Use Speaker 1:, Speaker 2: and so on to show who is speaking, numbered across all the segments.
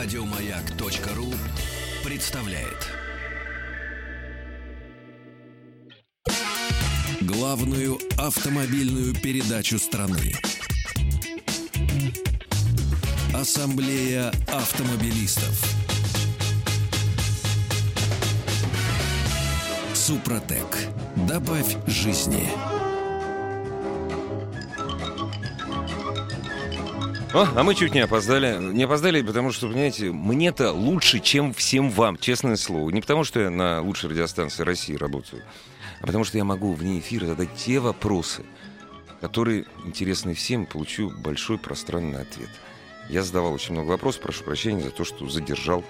Speaker 1: Радиомаяк.ру представляет главную автомобильную передачу страны. Ассамблея автомобилистов. Супротек. Добавь жизни.
Speaker 2: О, а мы чуть не опоздали. Не опоздали, потому что, понимаете, мне-то лучше, чем всем вам, честное слово. Не потому, что я на лучшей радиостанции России работаю, а потому что я могу вне эфира задать те вопросы, которые интересны всем, и получу большой пространный ответ. Я задавал очень много вопросов, прошу прощения за то, что задержал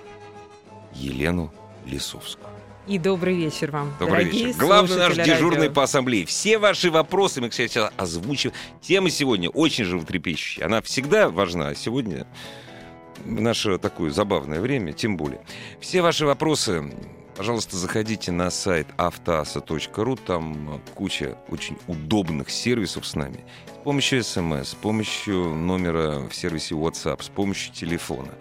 Speaker 2: Елену Лисовскую.
Speaker 3: И добрый вечер вам.
Speaker 2: Добрый вечер. Главный наш
Speaker 3: слушатели
Speaker 2: дежурный
Speaker 3: радио.
Speaker 2: по ассамблее. Все ваши вопросы мы, кстати, сейчас озвучим. Тема сегодня очень животрепещущая. Она всегда важна, а сегодня в наше такое забавное время, тем более. Все ваши вопросы, пожалуйста, заходите на сайт автоаса.ру. Там куча очень удобных сервисов с нами. С помощью смс, с помощью номера в сервисе WhatsApp, с помощью телефона.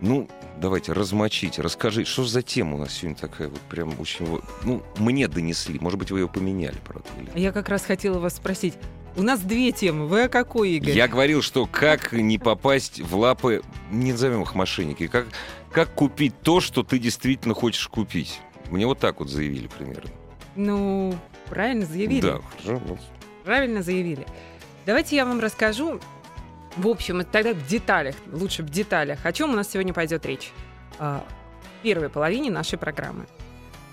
Speaker 2: Ну, давайте, размочите, расскажите, что за тема у нас сегодня такая вот прям очень... вот, Ну, мне донесли. Может быть, вы ее поменяли, правда. или-
Speaker 3: Я как раз хотела вас спросить. У нас две темы. Вы о какой, Игорь?
Speaker 2: Я говорил, что как не попасть в лапы, не назовем их мошенники, как, как купить то, что ты действительно хочешь купить. Мне вот так вот заявили примерно.
Speaker 3: Ну, правильно заявили.
Speaker 2: Да, хорошо.
Speaker 3: Правильно заявили. Давайте я вам расскажу. В общем, это тогда в деталях, лучше в деталях. О чем у нас сегодня пойдет речь? А, В первой половине нашей программы.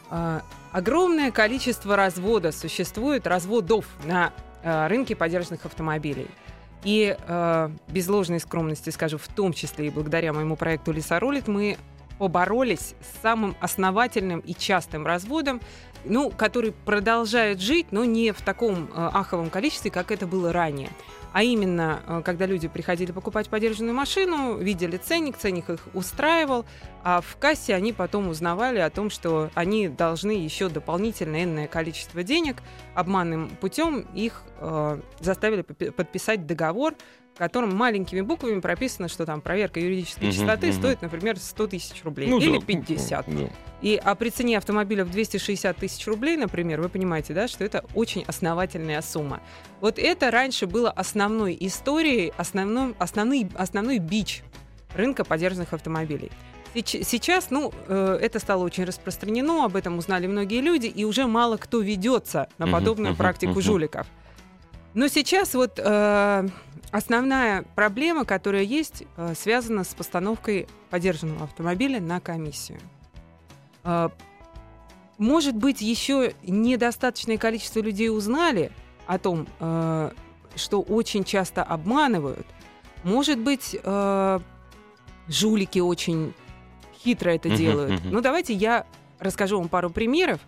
Speaker 3: А, Огромное количество развода существует, разводов на а, рынке подержанных автомобилей. И э, без ложной скромности скажу, в том числе и благодаря моему проекту «Лесорулит» мы поборолись с самым основательным и частым разводом, ну, который продолжает жить, но не в таком э, аховом количестве, как это было ранее. А именно, э, когда люди приходили покупать подержанную машину, видели ценник, ценник их устраивал, а в кассе они потом узнавали о том, что они должны еще дополнительно энное количество денег обманным путем их э, заставили подписать договор, в котором маленькими буквами прописано, что там проверка юридической
Speaker 2: Мгм,
Speaker 3: чистоты
Speaker 2: мгм.
Speaker 3: стоит, например, 100 тысяч рублей
Speaker 2: ну
Speaker 3: или
Speaker 2: да,
Speaker 3: 50.
Speaker 2: да.
Speaker 3: И, а при цене автомобиля в 260 тысяч рублей, например, вы понимаете, да, что это очень основательная сумма. Вот это раньше было основной историей, основной, основной, основной бич рынка подержанных автомобилей. Сейчас, ну, э, это стало очень распространено, об этом узнали многие люди, и уже мало кто ведется на подобную
Speaker 2: мгм,
Speaker 3: практику
Speaker 2: мгм.
Speaker 3: жуликов. Но сейчас вот э, основная проблема, которая есть, э, связана с постановкой подержанного автомобиля на комиссию. Э, может быть, еще недостаточное количество людей узнали о том, э, что очень часто обманывают. Может быть, э, жулики очень хитро это делают.
Speaker 2: мгм.
Speaker 3: Ну, давайте я расскажу вам пару примеров,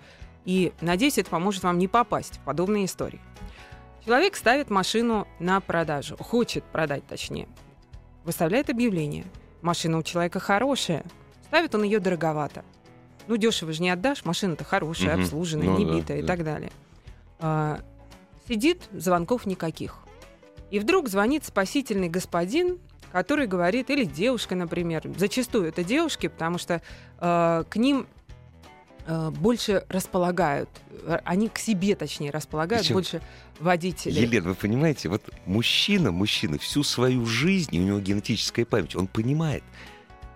Speaker 3: и надеюсь, это поможет вам не попасть в подобные истории. Человек ставит машину на продажу, хочет продать точнее. Выставляет объявление. Машина у человека хорошая. Ставит он ее дороговато. Ну, дешево же не отдашь, машина-то хорошая,
Speaker 2: Мгм.
Speaker 3: обслуженная,
Speaker 2: Ну
Speaker 3: не
Speaker 2: да,
Speaker 3: битая и
Speaker 2: да.
Speaker 3: так далее. А, сидит, звонков никаких. И вдруг звонит спасительный господин, который говорит, или девушка, например, зачастую это девушки, потому что э, к ним больше располагают, э, они к себе, точнее, располагают
Speaker 2: Причем-
Speaker 3: больше водителей.
Speaker 2: Елена, вы понимаете, вот мужчина, мужчина всю свою жизнь, у него генетическая память, он понимает,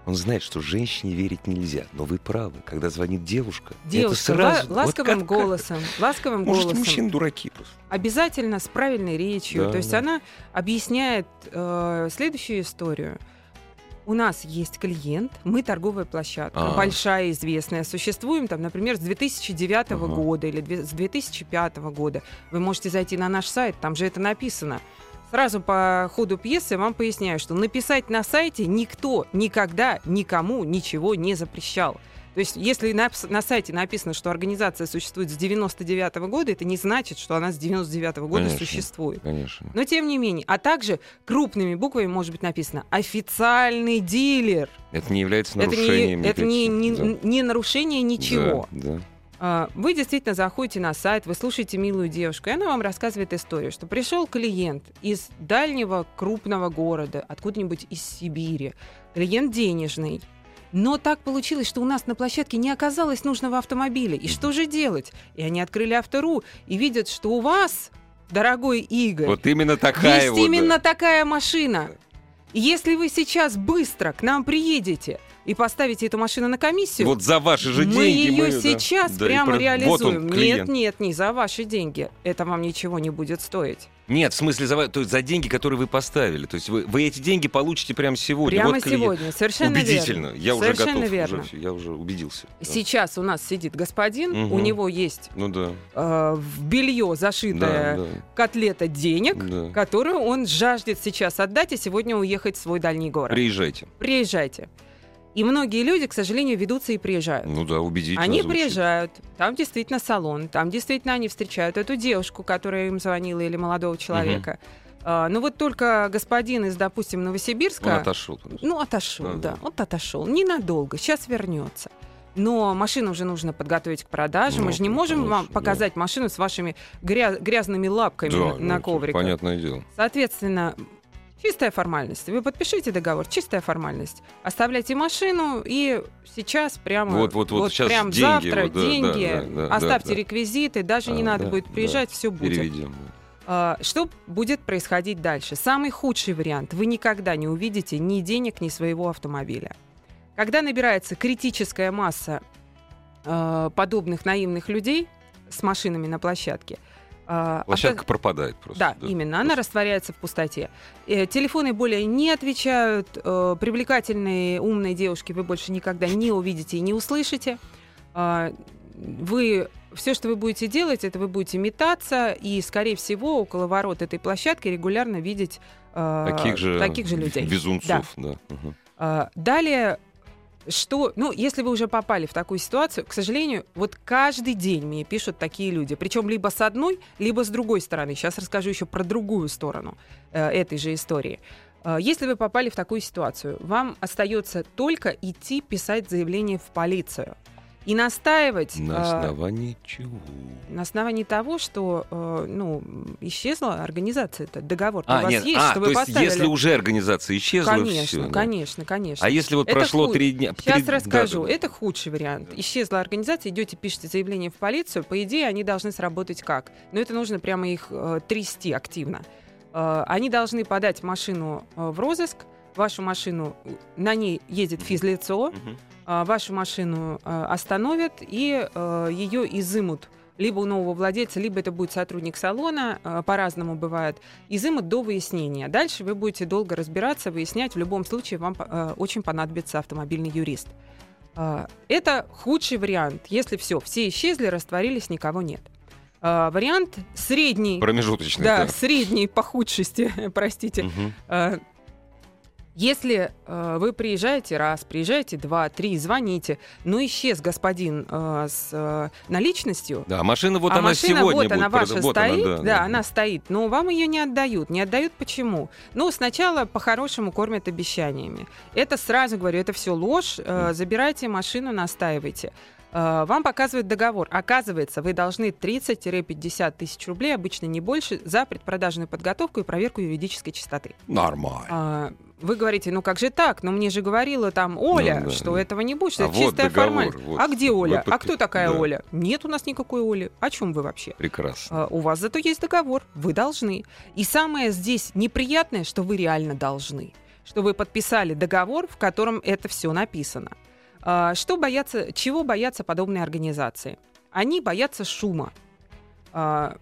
Speaker 2: он знает, что женщине верить нельзя. Но вы правы, когда звонит девушка,
Speaker 3: Девушка
Speaker 2: это сразу...
Speaker 3: ла- ласковым
Speaker 2: вот как-
Speaker 3: голосом, ласковым
Speaker 2: Может,
Speaker 3: голосом,
Speaker 2: мужчины дураки просто.
Speaker 3: обязательно с правильной речью.
Speaker 2: Да,
Speaker 3: То есть
Speaker 2: да.
Speaker 3: она объясняет э, следующую историю. У нас есть клиент, мы торговая площадка,
Speaker 2: А.
Speaker 3: большая, известная. Существуем там, например, с 2009
Speaker 2: Ага.
Speaker 3: года или с 2005 года. Вы можете зайти на наш сайт, там же это написано. Сразу по ходу пьесы вам поясняю, что написать на сайте никто никогда никому ничего не запрещал. То есть, если на, на сайте написано, что организация существует с 99 года, это не значит, что она с 99 года
Speaker 2: Конечно.
Speaker 3: существует.
Speaker 2: Конечно.
Speaker 3: Но тем не менее, а также крупными буквами может быть написано официальный дилер.
Speaker 2: Это не является
Speaker 3: Это не,
Speaker 2: нарушением.
Speaker 3: это не, не,
Speaker 2: никаким.
Speaker 3: не нарушение
Speaker 2: Да.
Speaker 3: ничего.
Speaker 2: Да, да.
Speaker 3: Вы действительно заходите на сайт, вы слушаете милую девушку, и она вам рассказывает историю, что пришел клиент из дальнего крупного города, откуда-нибудь из Сибири, клиент денежный, но так получилось, что у нас на площадке не оказалось нужного автомобиля. И что же делать? И они открыли автору и видят, что у вас, дорогой Игорь,
Speaker 2: Вот именно такая
Speaker 3: есть
Speaker 2: вот. да.
Speaker 3: именно такая машина. И если вы сейчас быстро к нам приедете и поставите эту машину на комиссию,
Speaker 2: Вот за ваши же
Speaker 3: мы
Speaker 2: деньги
Speaker 3: ее
Speaker 2: мы... да.
Speaker 3: сейчас
Speaker 2: Да,
Speaker 3: прямо
Speaker 2: про-
Speaker 3: реализуем.
Speaker 2: Вот он,
Speaker 3: нет, нет, не за ваши деньги. Это вам ничего не будет стоить.
Speaker 2: Нет, в смысле, за, то есть за деньги, которые вы поставили. То есть вы, вы эти деньги получите прямо сегодня.
Speaker 3: Прямо
Speaker 2: Вот
Speaker 3: сегодня. Совершенно
Speaker 2: Убедительно.
Speaker 3: верно.
Speaker 2: Я уже
Speaker 3: Совершенно
Speaker 2: готов.
Speaker 3: верно.
Speaker 2: Уже, я уже убедился. Да.
Speaker 3: Сейчас у нас сидит господин,
Speaker 2: Мгм.
Speaker 3: у него есть
Speaker 2: Ну да.
Speaker 3: э, в белье зашитая
Speaker 2: Да,
Speaker 3: котлета денег,
Speaker 2: да.
Speaker 3: которую он жаждет сейчас отдать и сегодня уехать в свой дальний город.
Speaker 2: Приезжайте.
Speaker 3: Приезжайте. И многие люди, к сожалению, ведутся и приезжают.
Speaker 2: Ну да, убедительно.
Speaker 3: Они
Speaker 2: звучит.
Speaker 3: приезжают, там действительно салон, там действительно они встречают эту девушку, которая им звонила, или молодого человека. А, ну вот только господин из, допустим,
Speaker 2: Он
Speaker 3: Новосибирска,
Speaker 2: отошел.
Speaker 3: ну отошел,
Speaker 2: Да,
Speaker 3: да,
Speaker 2: да.
Speaker 3: вот отошел, ненадолго, сейчас вернется. Но машину уже нужно подготовить к продаже. Мы
Speaker 2: Ну,
Speaker 3: же не можем вам
Speaker 2: конечно, да.
Speaker 3: показать машину с вашими гря- грязными лапками
Speaker 2: Да,
Speaker 3: на, на
Speaker 2: ну,
Speaker 3: коврике.
Speaker 2: Понятное дело.
Speaker 3: Соответственно, чистая формальность. Вы подпишите договор, чистая формальность. Оставляйте машину и сейчас прямо
Speaker 2: Вот, вот, вот, сейчас
Speaker 3: прям
Speaker 2: деньги,
Speaker 3: завтра
Speaker 2: вот, да,
Speaker 3: деньги,
Speaker 2: да, да, да,
Speaker 3: оставьте
Speaker 2: да.
Speaker 3: реквизиты, даже не
Speaker 2: А,
Speaker 3: надо
Speaker 2: да,
Speaker 3: будет
Speaker 2: да.
Speaker 3: приезжать, все будет.
Speaker 2: Переведем. да.
Speaker 3: А, Что будет происходить дальше? Самый худший вариант. Вы никогда не увидите ни денег, ни своего автомобиля. Когда набирается критическая масса э, подобных наивных людей с машинами на площадке, э,
Speaker 2: Площадка пропадает просто.
Speaker 3: да, именно. Она растворяется в пустоте. Э, телефоны более не отвечают. э, привлекательные, умные девушки вы больше никогда не увидите и не услышите. А, вы все, что вы будете делать, это вы будете метаться и, скорее всего, около ворот этой площадки регулярно видеть э,
Speaker 2: Таких же,
Speaker 3: таких же людей.
Speaker 2: Везунцов, да. Мгм.
Speaker 3: А, Далее, что, ну, если вы уже попали в такую ситуацию, к сожалению, вот каждый день мне пишут такие люди, причем либо с одной, либо с другой стороны. Сейчас расскажу еще про другую сторону э, этой же истории. Э, Если вы попали в такую ситуацию, вам остается только идти писать заявление в полицию и настаивать
Speaker 2: На
Speaker 3: э,
Speaker 2: основании чего?
Speaker 3: на основании того, что э, ну, исчезла организация, этот договор у
Speaker 2: А,
Speaker 3: вас
Speaker 2: нет,
Speaker 3: есть,
Speaker 2: а,
Speaker 3: что
Speaker 2: то
Speaker 3: вы
Speaker 2: есть
Speaker 3: поставили.
Speaker 2: если уже организация исчезла,
Speaker 3: Конечно,
Speaker 2: всё, да.
Speaker 3: конечно, конечно.
Speaker 2: А если вот
Speaker 3: Это
Speaker 2: прошло три дня...
Speaker 3: Сейчас
Speaker 2: три-
Speaker 3: расскажу.
Speaker 2: да, да, да.
Speaker 3: Это худший вариант. Исчезла организация, идете, пишете заявление в полицию. По идее, они должны сработать как? Но это нужно прямо их э, трясти активно. Э, они должны подать машину э, в розыск. Вашу машину, э, на ней едет физлицо. Э, вашу машину э, остановят и э, ее изымут либо у нового владельца, либо это будет сотрудник салона, по-разному бывает, изымут до выяснения. Дальше вы будете долго разбираться, выяснять. В любом случае вам очень понадобится автомобильный юрист. Э, Это худший вариант, если все, все исчезли, растворились, никого нет. Э, Вариант средний,
Speaker 2: Промежуточный.
Speaker 3: да,
Speaker 2: да.
Speaker 3: средний по худшести, простите,
Speaker 2: Мгм.
Speaker 3: Если э, вы приезжаете раз, приезжаете два, три, звоните, но исчез господин э, с э, наличностью,
Speaker 2: Да, машина вот
Speaker 3: а
Speaker 2: она
Speaker 3: машина
Speaker 2: сегодня
Speaker 3: вот
Speaker 2: будет
Speaker 3: она ваша
Speaker 2: вот она,
Speaker 3: стоит,
Speaker 2: да,
Speaker 3: да,
Speaker 2: да.
Speaker 3: она стоит, но вам ее не отдают. Не отдают почему? Ну, сначала по-хорошему кормят обещаниями. Это сразу говорю, это все ложь. Э, забирайте машину, настаивайте. Э, Вам показывают договор. Оказывается, вы должны 30-50 тысяч рублей, обычно не больше, за предпродажную подготовку и проверку юридической чистоты.
Speaker 2: Нормально.
Speaker 3: А, Вы говорите, ну как же так? Но мне же говорила там Оля,
Speaker 2: Ну да,
Speaker 3: что этого не будет, что
Speaker 2: А
Speaker 3: это
Speaker 2: вот
Speaker 3: чистая
Speaker 2: договор,
Speaker 3: формальность.
Speaker 2: вот.
Speaker 3: А где Оля? А
Speaker 2: подпи-
Speaker 3: кто такая
Speaker 2: да.
Speaker 3: Оля? Нет у нас никакой Оли. О чем вы вообще?
Speaker 2: Прекрасно.
Speaker 3: А, У вас зато есть договор, вы должны. И самое здесь неприятное, что вы реально должны. Что вы подписали договор, в котором это все написано. А, Что боятся, чего боятся подобные организации? Они боятся шума. А,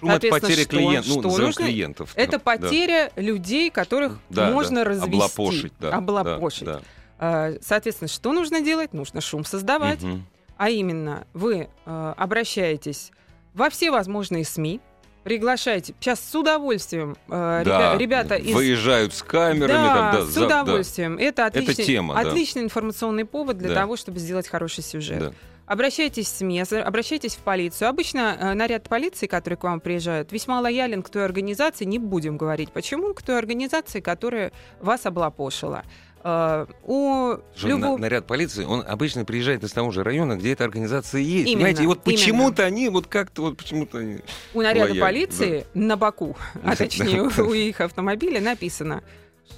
Speaker 2: Шум
Speaker 3: соответственно,
Speaker 2: потери
Speaker 3: что-
Speaker 2: клиентов. Ну,
Speaker 3: что нужно?
Speaker 2: клиентов.
Speaker 3: Это
Speaker 2: Да.
Speaker 3: потеря людей, которых
Speaker 2: Да,
Speaker 3: можно
Speaker 2: да.
Speaker 3: развести.
Speaker 2: Облапошить, да.
Speaker 3: Облапошить.
Speaker 2: да,
Speaker 3: А, Соответственно, что нужно делать? Нужно шум
Speaker 2: да.
Speaker 3: создавать.
Speaker 2: Мгм.
Speaker 3: А именно, вы э, обращаетесь во все возможные СМИ, приглашаете. Сейчас с удовольствием э,
Speaker 2: Да.
Speaker 3: ребя- ребята из
Speaker 2: Выезжают с камерами.
Speaker 3: да,
Speaker 2: там, да,
Speaker 3: с
Speaker 2: за- да.
Speaker 3: удовольствием. Это отличный,
Speaker 2: тема, да.
Speaker 3: отличный информационный повод для
Speaker 2: Да.
Speaker 3: того, чтобы сделать хороший сюжет.
Speaker 2: Да.
Speaker 3: Обращайтесь в СМИ, обращайтесь в полицию. Обычно э, наряд полиции, который к вам приезжает, весьма лоялен к той организации, не будем говорить почему, к той организации, которая вас облапошила. Э, у
Speaker 2: Что
Speaker 3: любого...
Speaker 2: на- наряд полиции, он обычно приезжает из того же района, где эта организация есть.
Speaker 3: Именно,
Speaker 2: Понимаете, и вот почему-то они, вот как-то вот почему-то они...
Speaker 3: У наряда
Speaker 2: лояльны,
Speaker 3: полиции на боку, а точнее у их автомобиля написано,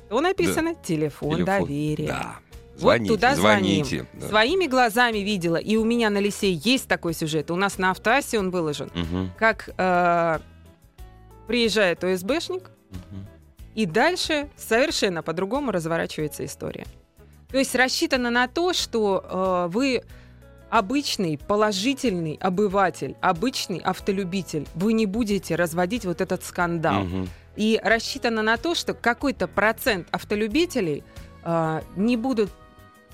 Speaker 3: что написано? Телефон, доверия.
Speaker 2: Да.
Speaker 3: Вот
Speaker 2: Звоните,
Speaker 3: туда звоним.
Speaker 2: звоните. да.
Speaker 3: Своими глазами видела, и у меня на лисе есть такой сюжет. У нас на автоассе он выложен.
Speaker 2: Мгм,
Speaker 3: Как э, приезжает ОСБшник,
Speaker 2: мгм.
Speaker 3: И дальше совершенно по-другому разворачивается история. То есть рассчитано на то, что э, вы обычный, положительный обыватель, обычный автолюбитель, вы не будете разводить вот этот скандал.
Speaker 2: Мгм.
Speaker 3: И рассчитано на то, что какой-то процент автолюбителей а, не будут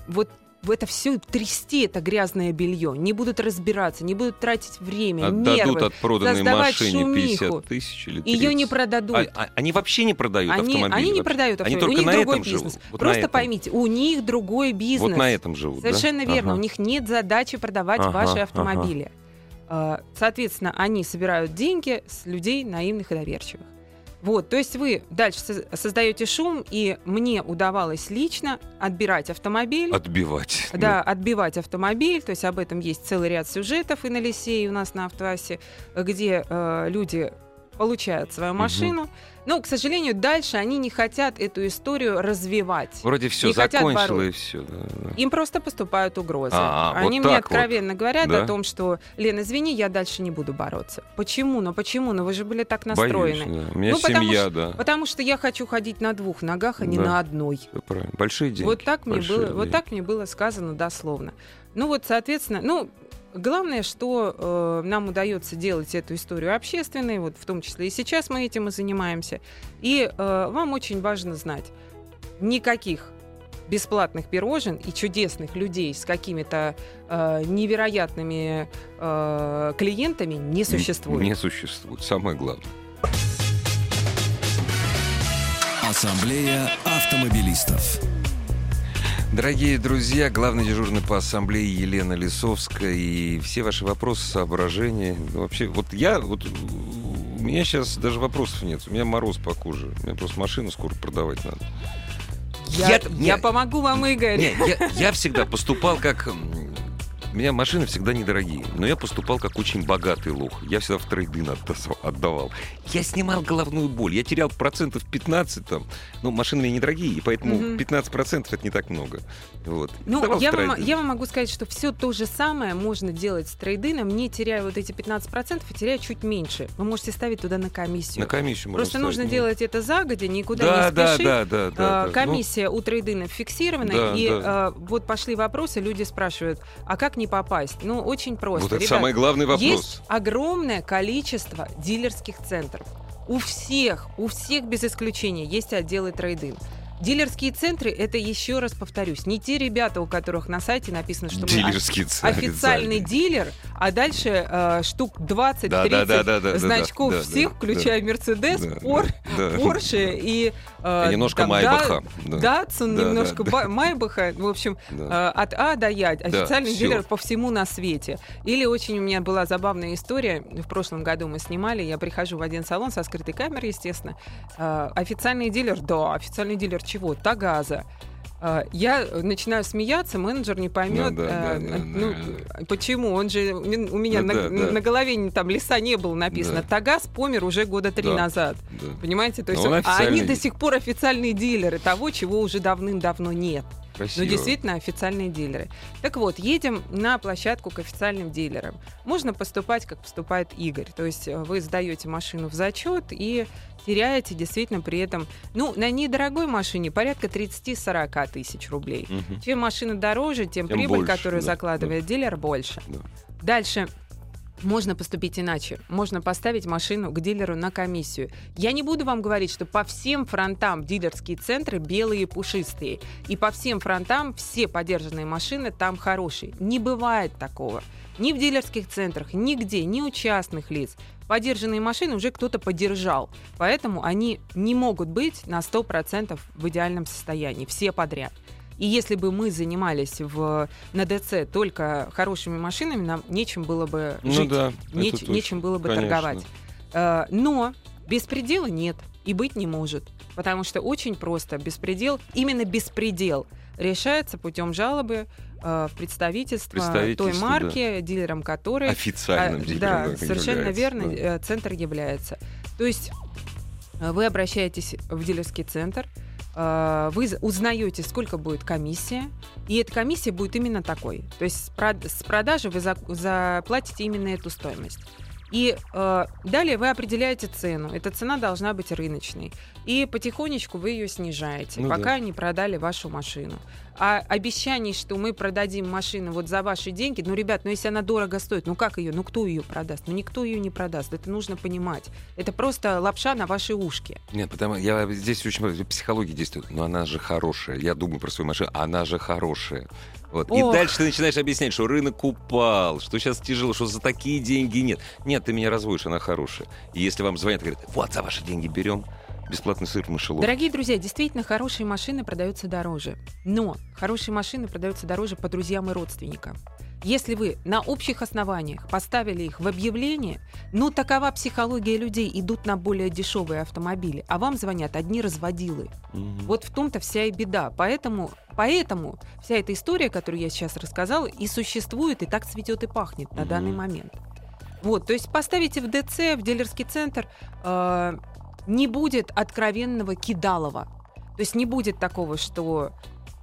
Speaker 3: вот в это все трясти это грязное белье, не будут разбираться, не будут тратить время,
Speaker 2: Отдадут
Speaker 3: нервы,
Speaker 2: от проданной машине
Speaker 3: шумиху.
Speaker 2: 50 тысяч или 30.
Speaker 3: ее не продадут.
Speaker 2: А- а- они вообще не продают
Speaker 3: они,
Speaker 2: автомобили?
Speaker 3: они не
Speaker 2: вообще?
Speaker 3: продают
Speaker 2: Они
Speaker 3: автомобили,
Speaker 2: только
Speaker 3: у них
Speaker 2: на
Speaker 3: другой
Speaker 2: этом
Speaker 3: бизнес.
Speaker 2: живут? Вот
Speaker 3: Просто поймите, у них другой бизнес.
Speaker 2: Вот на этом живут, да?
Speaker 3: Совершенно верно.
Speaker 2: Ага.
Speaker 3: У них нет задачи продавать
Speaker 2: Ага,
Speaker 3: ваши
Speaker 2: ага.
Speaker 3: автомобили. А, Соответственно, они собирают деньги с людей наивных и доверчивых. Вот, то есть вы дальше соз- создаете шум, и мне удавалось лично отбирать автомобиль,
Speaker 2: Отбивать.
Speaker 3: да, отбивать автомобиль, то есть об этом есть целый ряд сюжетов и на Лисе, и у нас на Автоасе, где э, люди получают свою машину. Но, к сожалению, дальше они не хотят эту историю развивать.
Speaker 2: Вроде все
Speaker 3: не
Speaker 2: закончило и все.
Speaker 3: Им просто поступают угрозы.
Speaker 2: А, вот
Speaker 3: Они мне
Speaker 2: так вот.
Speaker 3: откровенно говорят
Speaker 2: Да?
Speaker 3: о том, что, Лен, извини, я дальше не буду бороться. Почему? Ну почему? Ну вы же были так настроены.
Speaker 2: Боюсь, да. У меня
Speaker 3: Ну, потому
Speaker 2: семья, да.
Speaker 3: Потому что я хочу ходить на двух ногах, а не
Speaker 2: Да.
Speaker 3: на одной.
Speaker 2: Большие деньги.
Speaker 3: Вот так мне
Speaker 2: большие
Speaker 3: было, вот
Speaker 2: деньги.
Speaker 3: так мне было сказано дословно. Ну вот, соответственно, ну главное, что э, нам удается делать эту историю общественной, вот в том числе и сейчас мы этим и занимаемся. И э, вам очень важно знать, никаких бесплатных пирожен и чудесных людей с какими-то э, невероятными э, клиентами не существует.
Speaker 2: Не существует. Самое главное.
Speaker 1: Ассамблея автомобилистов.
Speaker 2: Дорогие друзья, главный дежурный по ассамблее Елена Лисовская и все ваши вопросы, соображения. Ну, вообще, вот я, вот у меня сейчас даже вопросов нет. У меня мороз по коже. Меня просто машину скоро продавать надо.
Speaker 3: Я,
Speaker 2: Я-
Speaker 3: я
Speaker 2: не-
Speaker 3: помогу вам, Игорь.
Speaker 2: Не, я, я всегда поступал как... У меня машины всегда недорогие, но я поступал как очень богатый лох. Я всегда в трейдин отдавал. Я снимал головную боль. Я терял процентов 15 там. Ну, машины меня недорогие, и поэтому
Speaker 3: Мгм.
Speaker 2: 15 процентов это не так много. Вот.
Speaker 3: Ну, я вам, я вам могу сказать, что все то же самое можно делать с трейдином, не теряя вот эти 15%, а теряя чуть меньше. Вы можете ставить туда на комиссию.
Speaker 2: На комиссию можно
Speaker 3: Просто нужно
Speaker 2: ставить, ну.
Speaker 3: делать это загодя, никуда
Speaker 2: Да,
Speaker 3: не
Speaker 2: да,
Speaker 3: спешить.
Speaker 2: да, да, да,
Speaker 3: А,
Speaker 2: да. Ну,
Speaker 3: Комиссия у трейдинов фиксирована,
Speaker 2: Да,
Speaker 3: и
Speaker 2: да.
Speaker 3: а, вот пошли вопросы, люди спрашивают, а как не попасть? Ну, очень просто.
Speaker 2: вот это
Speaker 3: Ребят,
Speaker 2: самый главный вопрос.
Speaker 3: есть огромное количество дилерских центров. У всех, у всех без исключения есть отделы трейдин. Дилерские центры это еще раз повторюсь, не те ребята, у которых на сайте написано, что мы
Speaker 2: Дилерский центр.
Speaker 3: официальный дилер, а дальше э, штук 20-30
Speaker 2: Да, да, да, да, да, да,
Speaker 3: значков
Speaker 2: да, да,
Speaker 3: всех,
Speaker 2: да,
Speaker 3: включая Мерседес,
Speaker 2: Да,
Speaker 3: Пор,
Speaker 2: да, да.
Speaker 3: Порше и э,
Speaker 2: И немножко
Speaker 3: там,
Speaker 2: Майбаха.
Speaker 3: Да,
Speaker 2: Да.
Speaker 3: Датсун,
Speaker 2: Да,
Speaker 3: немножко
Speaker 2: да,
Speaker 3: Ба- Майбаха. В общем,
Speaker 2: Да.
Speaker 3: э, от А до Я. Официальный
Speaker 2: всё.
Speaker 3: дилер по всему на свете. Или очень у меня была забавная история. В прошлом году мы снимали. Я прихожу в один салон со скрытой камерой, естественно. Э, Официальный дилер? Да, официальный дилер чего? Тагаза. Э, Я начинаю смеяться, менеджер не поймет,
Speaker 2: Ну да,
Speaker 3: э,
Speaker 2: да, да,
Speaker 3: ну,
Speaker 2: да.
Speaker 3: почему. Он же у меня
Speaker 2: Ну
Speaker 3: на,
Speaker 2: да, да.
Speaker 3: на голове не- там леса не было написано.
Speaker 2: Да.
Speaker 3: Тагаз помер уже года три
Speaker 2: Да.
Speaker 3: назад.
Speaker 2: Да.
Speaker 3: Понимаете? То есть
Speaker 2: Он
Speaker 3: а они до сих пор официальные дилеры того, чего уже давным-давно нет.
Speaker 2: Красиво.
Speaker 3: Ну, действительно, официальные дилеры. Так вот, едем на площадку к официальным дилерам. Можно поступать, как поступает Игорь. То есть э, вы сдаете машину в зачет и теряете действительно при этом, ну, на недорогой машине порядка 30-40 тысяч рублей.
Speaker 2: Мгм.
Speaker 3: Чем машина дороже, тем,
Speaker 2: Тем
Speaker 3: прибыль,
Speaker 2: больше,
Speaker 3: которую
Speaker 2: да,
Speaker 3: закладывает дилер, больше.
Speaker 2: Да.
Speaker 3: Дальше. Можно поступить иначе. Можно поставить машину к дилеру на комиссию. Я не буду вам говорить, что по всем фронтам дилерские центры белые пушистые. И по всем фронтам все подержанные машины там хорошие. Не бывает такого. Ни в дилерских центрах, нигде, ни у частных лиц. Подержанные машины уже кто-то подержал. Поэтому они не могут быть на 100% в идеальном состоянии. Все подряд. И если бы мы занимались в, на ДЦ только хорошими машинами, нам нечем было бы
Speaker 2: Ну
Speaker 3: жить,
Speaker 2: да, точно.
Speaker 3: нечем было бы
Speaker 2: Конечно.
Speaker 3: торговать. Э, Но Беспредела нет и быть не может, потому что очень просто беспредел, именно беспредел решается путем жалобы э, в представительство, той
Speaker 2: Представительство,
Speaker 3: марки, дилером которой
Speaker 2: Официальным
Speaker 3: а,
Speaker 2: дилером,
Speaker 3: Да, совершенно верно,
Speaker 2: да.
Speaker 3: э, центр является. То есть вы обращаетесь в дилерский центр, вы з- узнаете, сколько будет комиссия, и эта комиссия будет именно такой. То есть с, прод- с продажи вы за- заплатите именно эту стоимость. И э, далее вы определяете цену. Эта цена должна быть рыночной. И потихонечку вы ее снижаете,
Speaker 2: Ну
Speaker 3: пока
Speaker 2: да.
Speaker 3: не продали вашу машину. А обещаний, что мы продадим машину вот за ваши деньги, ну, ребят, ну если она дорого стоит, ну как ее, ну кто ее продаст? Ну никто ее не продаст. Это нужно понимать. Это просто лапша на ваши ушки.
Speaker 2: Нет, потому я здесь очень много психологии действует. Но она же хорошая. Я думаю про свою машину. Она же хорошая. Вот. И дальше ты начинаешь объяснять, что рынок упал, что сейчас тяжело, что за такие деньги нет. Нет, ты меня разводишь, она хорошая. И если вам звонят и говорят, вот за ваши деньги берем бесплатный сыр в мышелов.
Speaker 3: Дорогие друзья, действительно, хорошие машины продаются дороже. Но хорошие машины продаются дороже по друзьям и родственникам. Если вы на общих основаниях поставили их в объявление, ну такова психология людей, идут на более дешевые автомобили, а вам звонят одни разводилы.
Speaker 2: Мгм.
Speaker 3: Вот в том-то вся и беда. Поэтому, поэтому вся эта история, которую я сейчас рассказала, и существует, и так цветет и пахнет на данный момент. Вот, то есть поставите в ДЦ, в дилерский центр, э, не будет откровенного кидалова. То есть не будет такого, что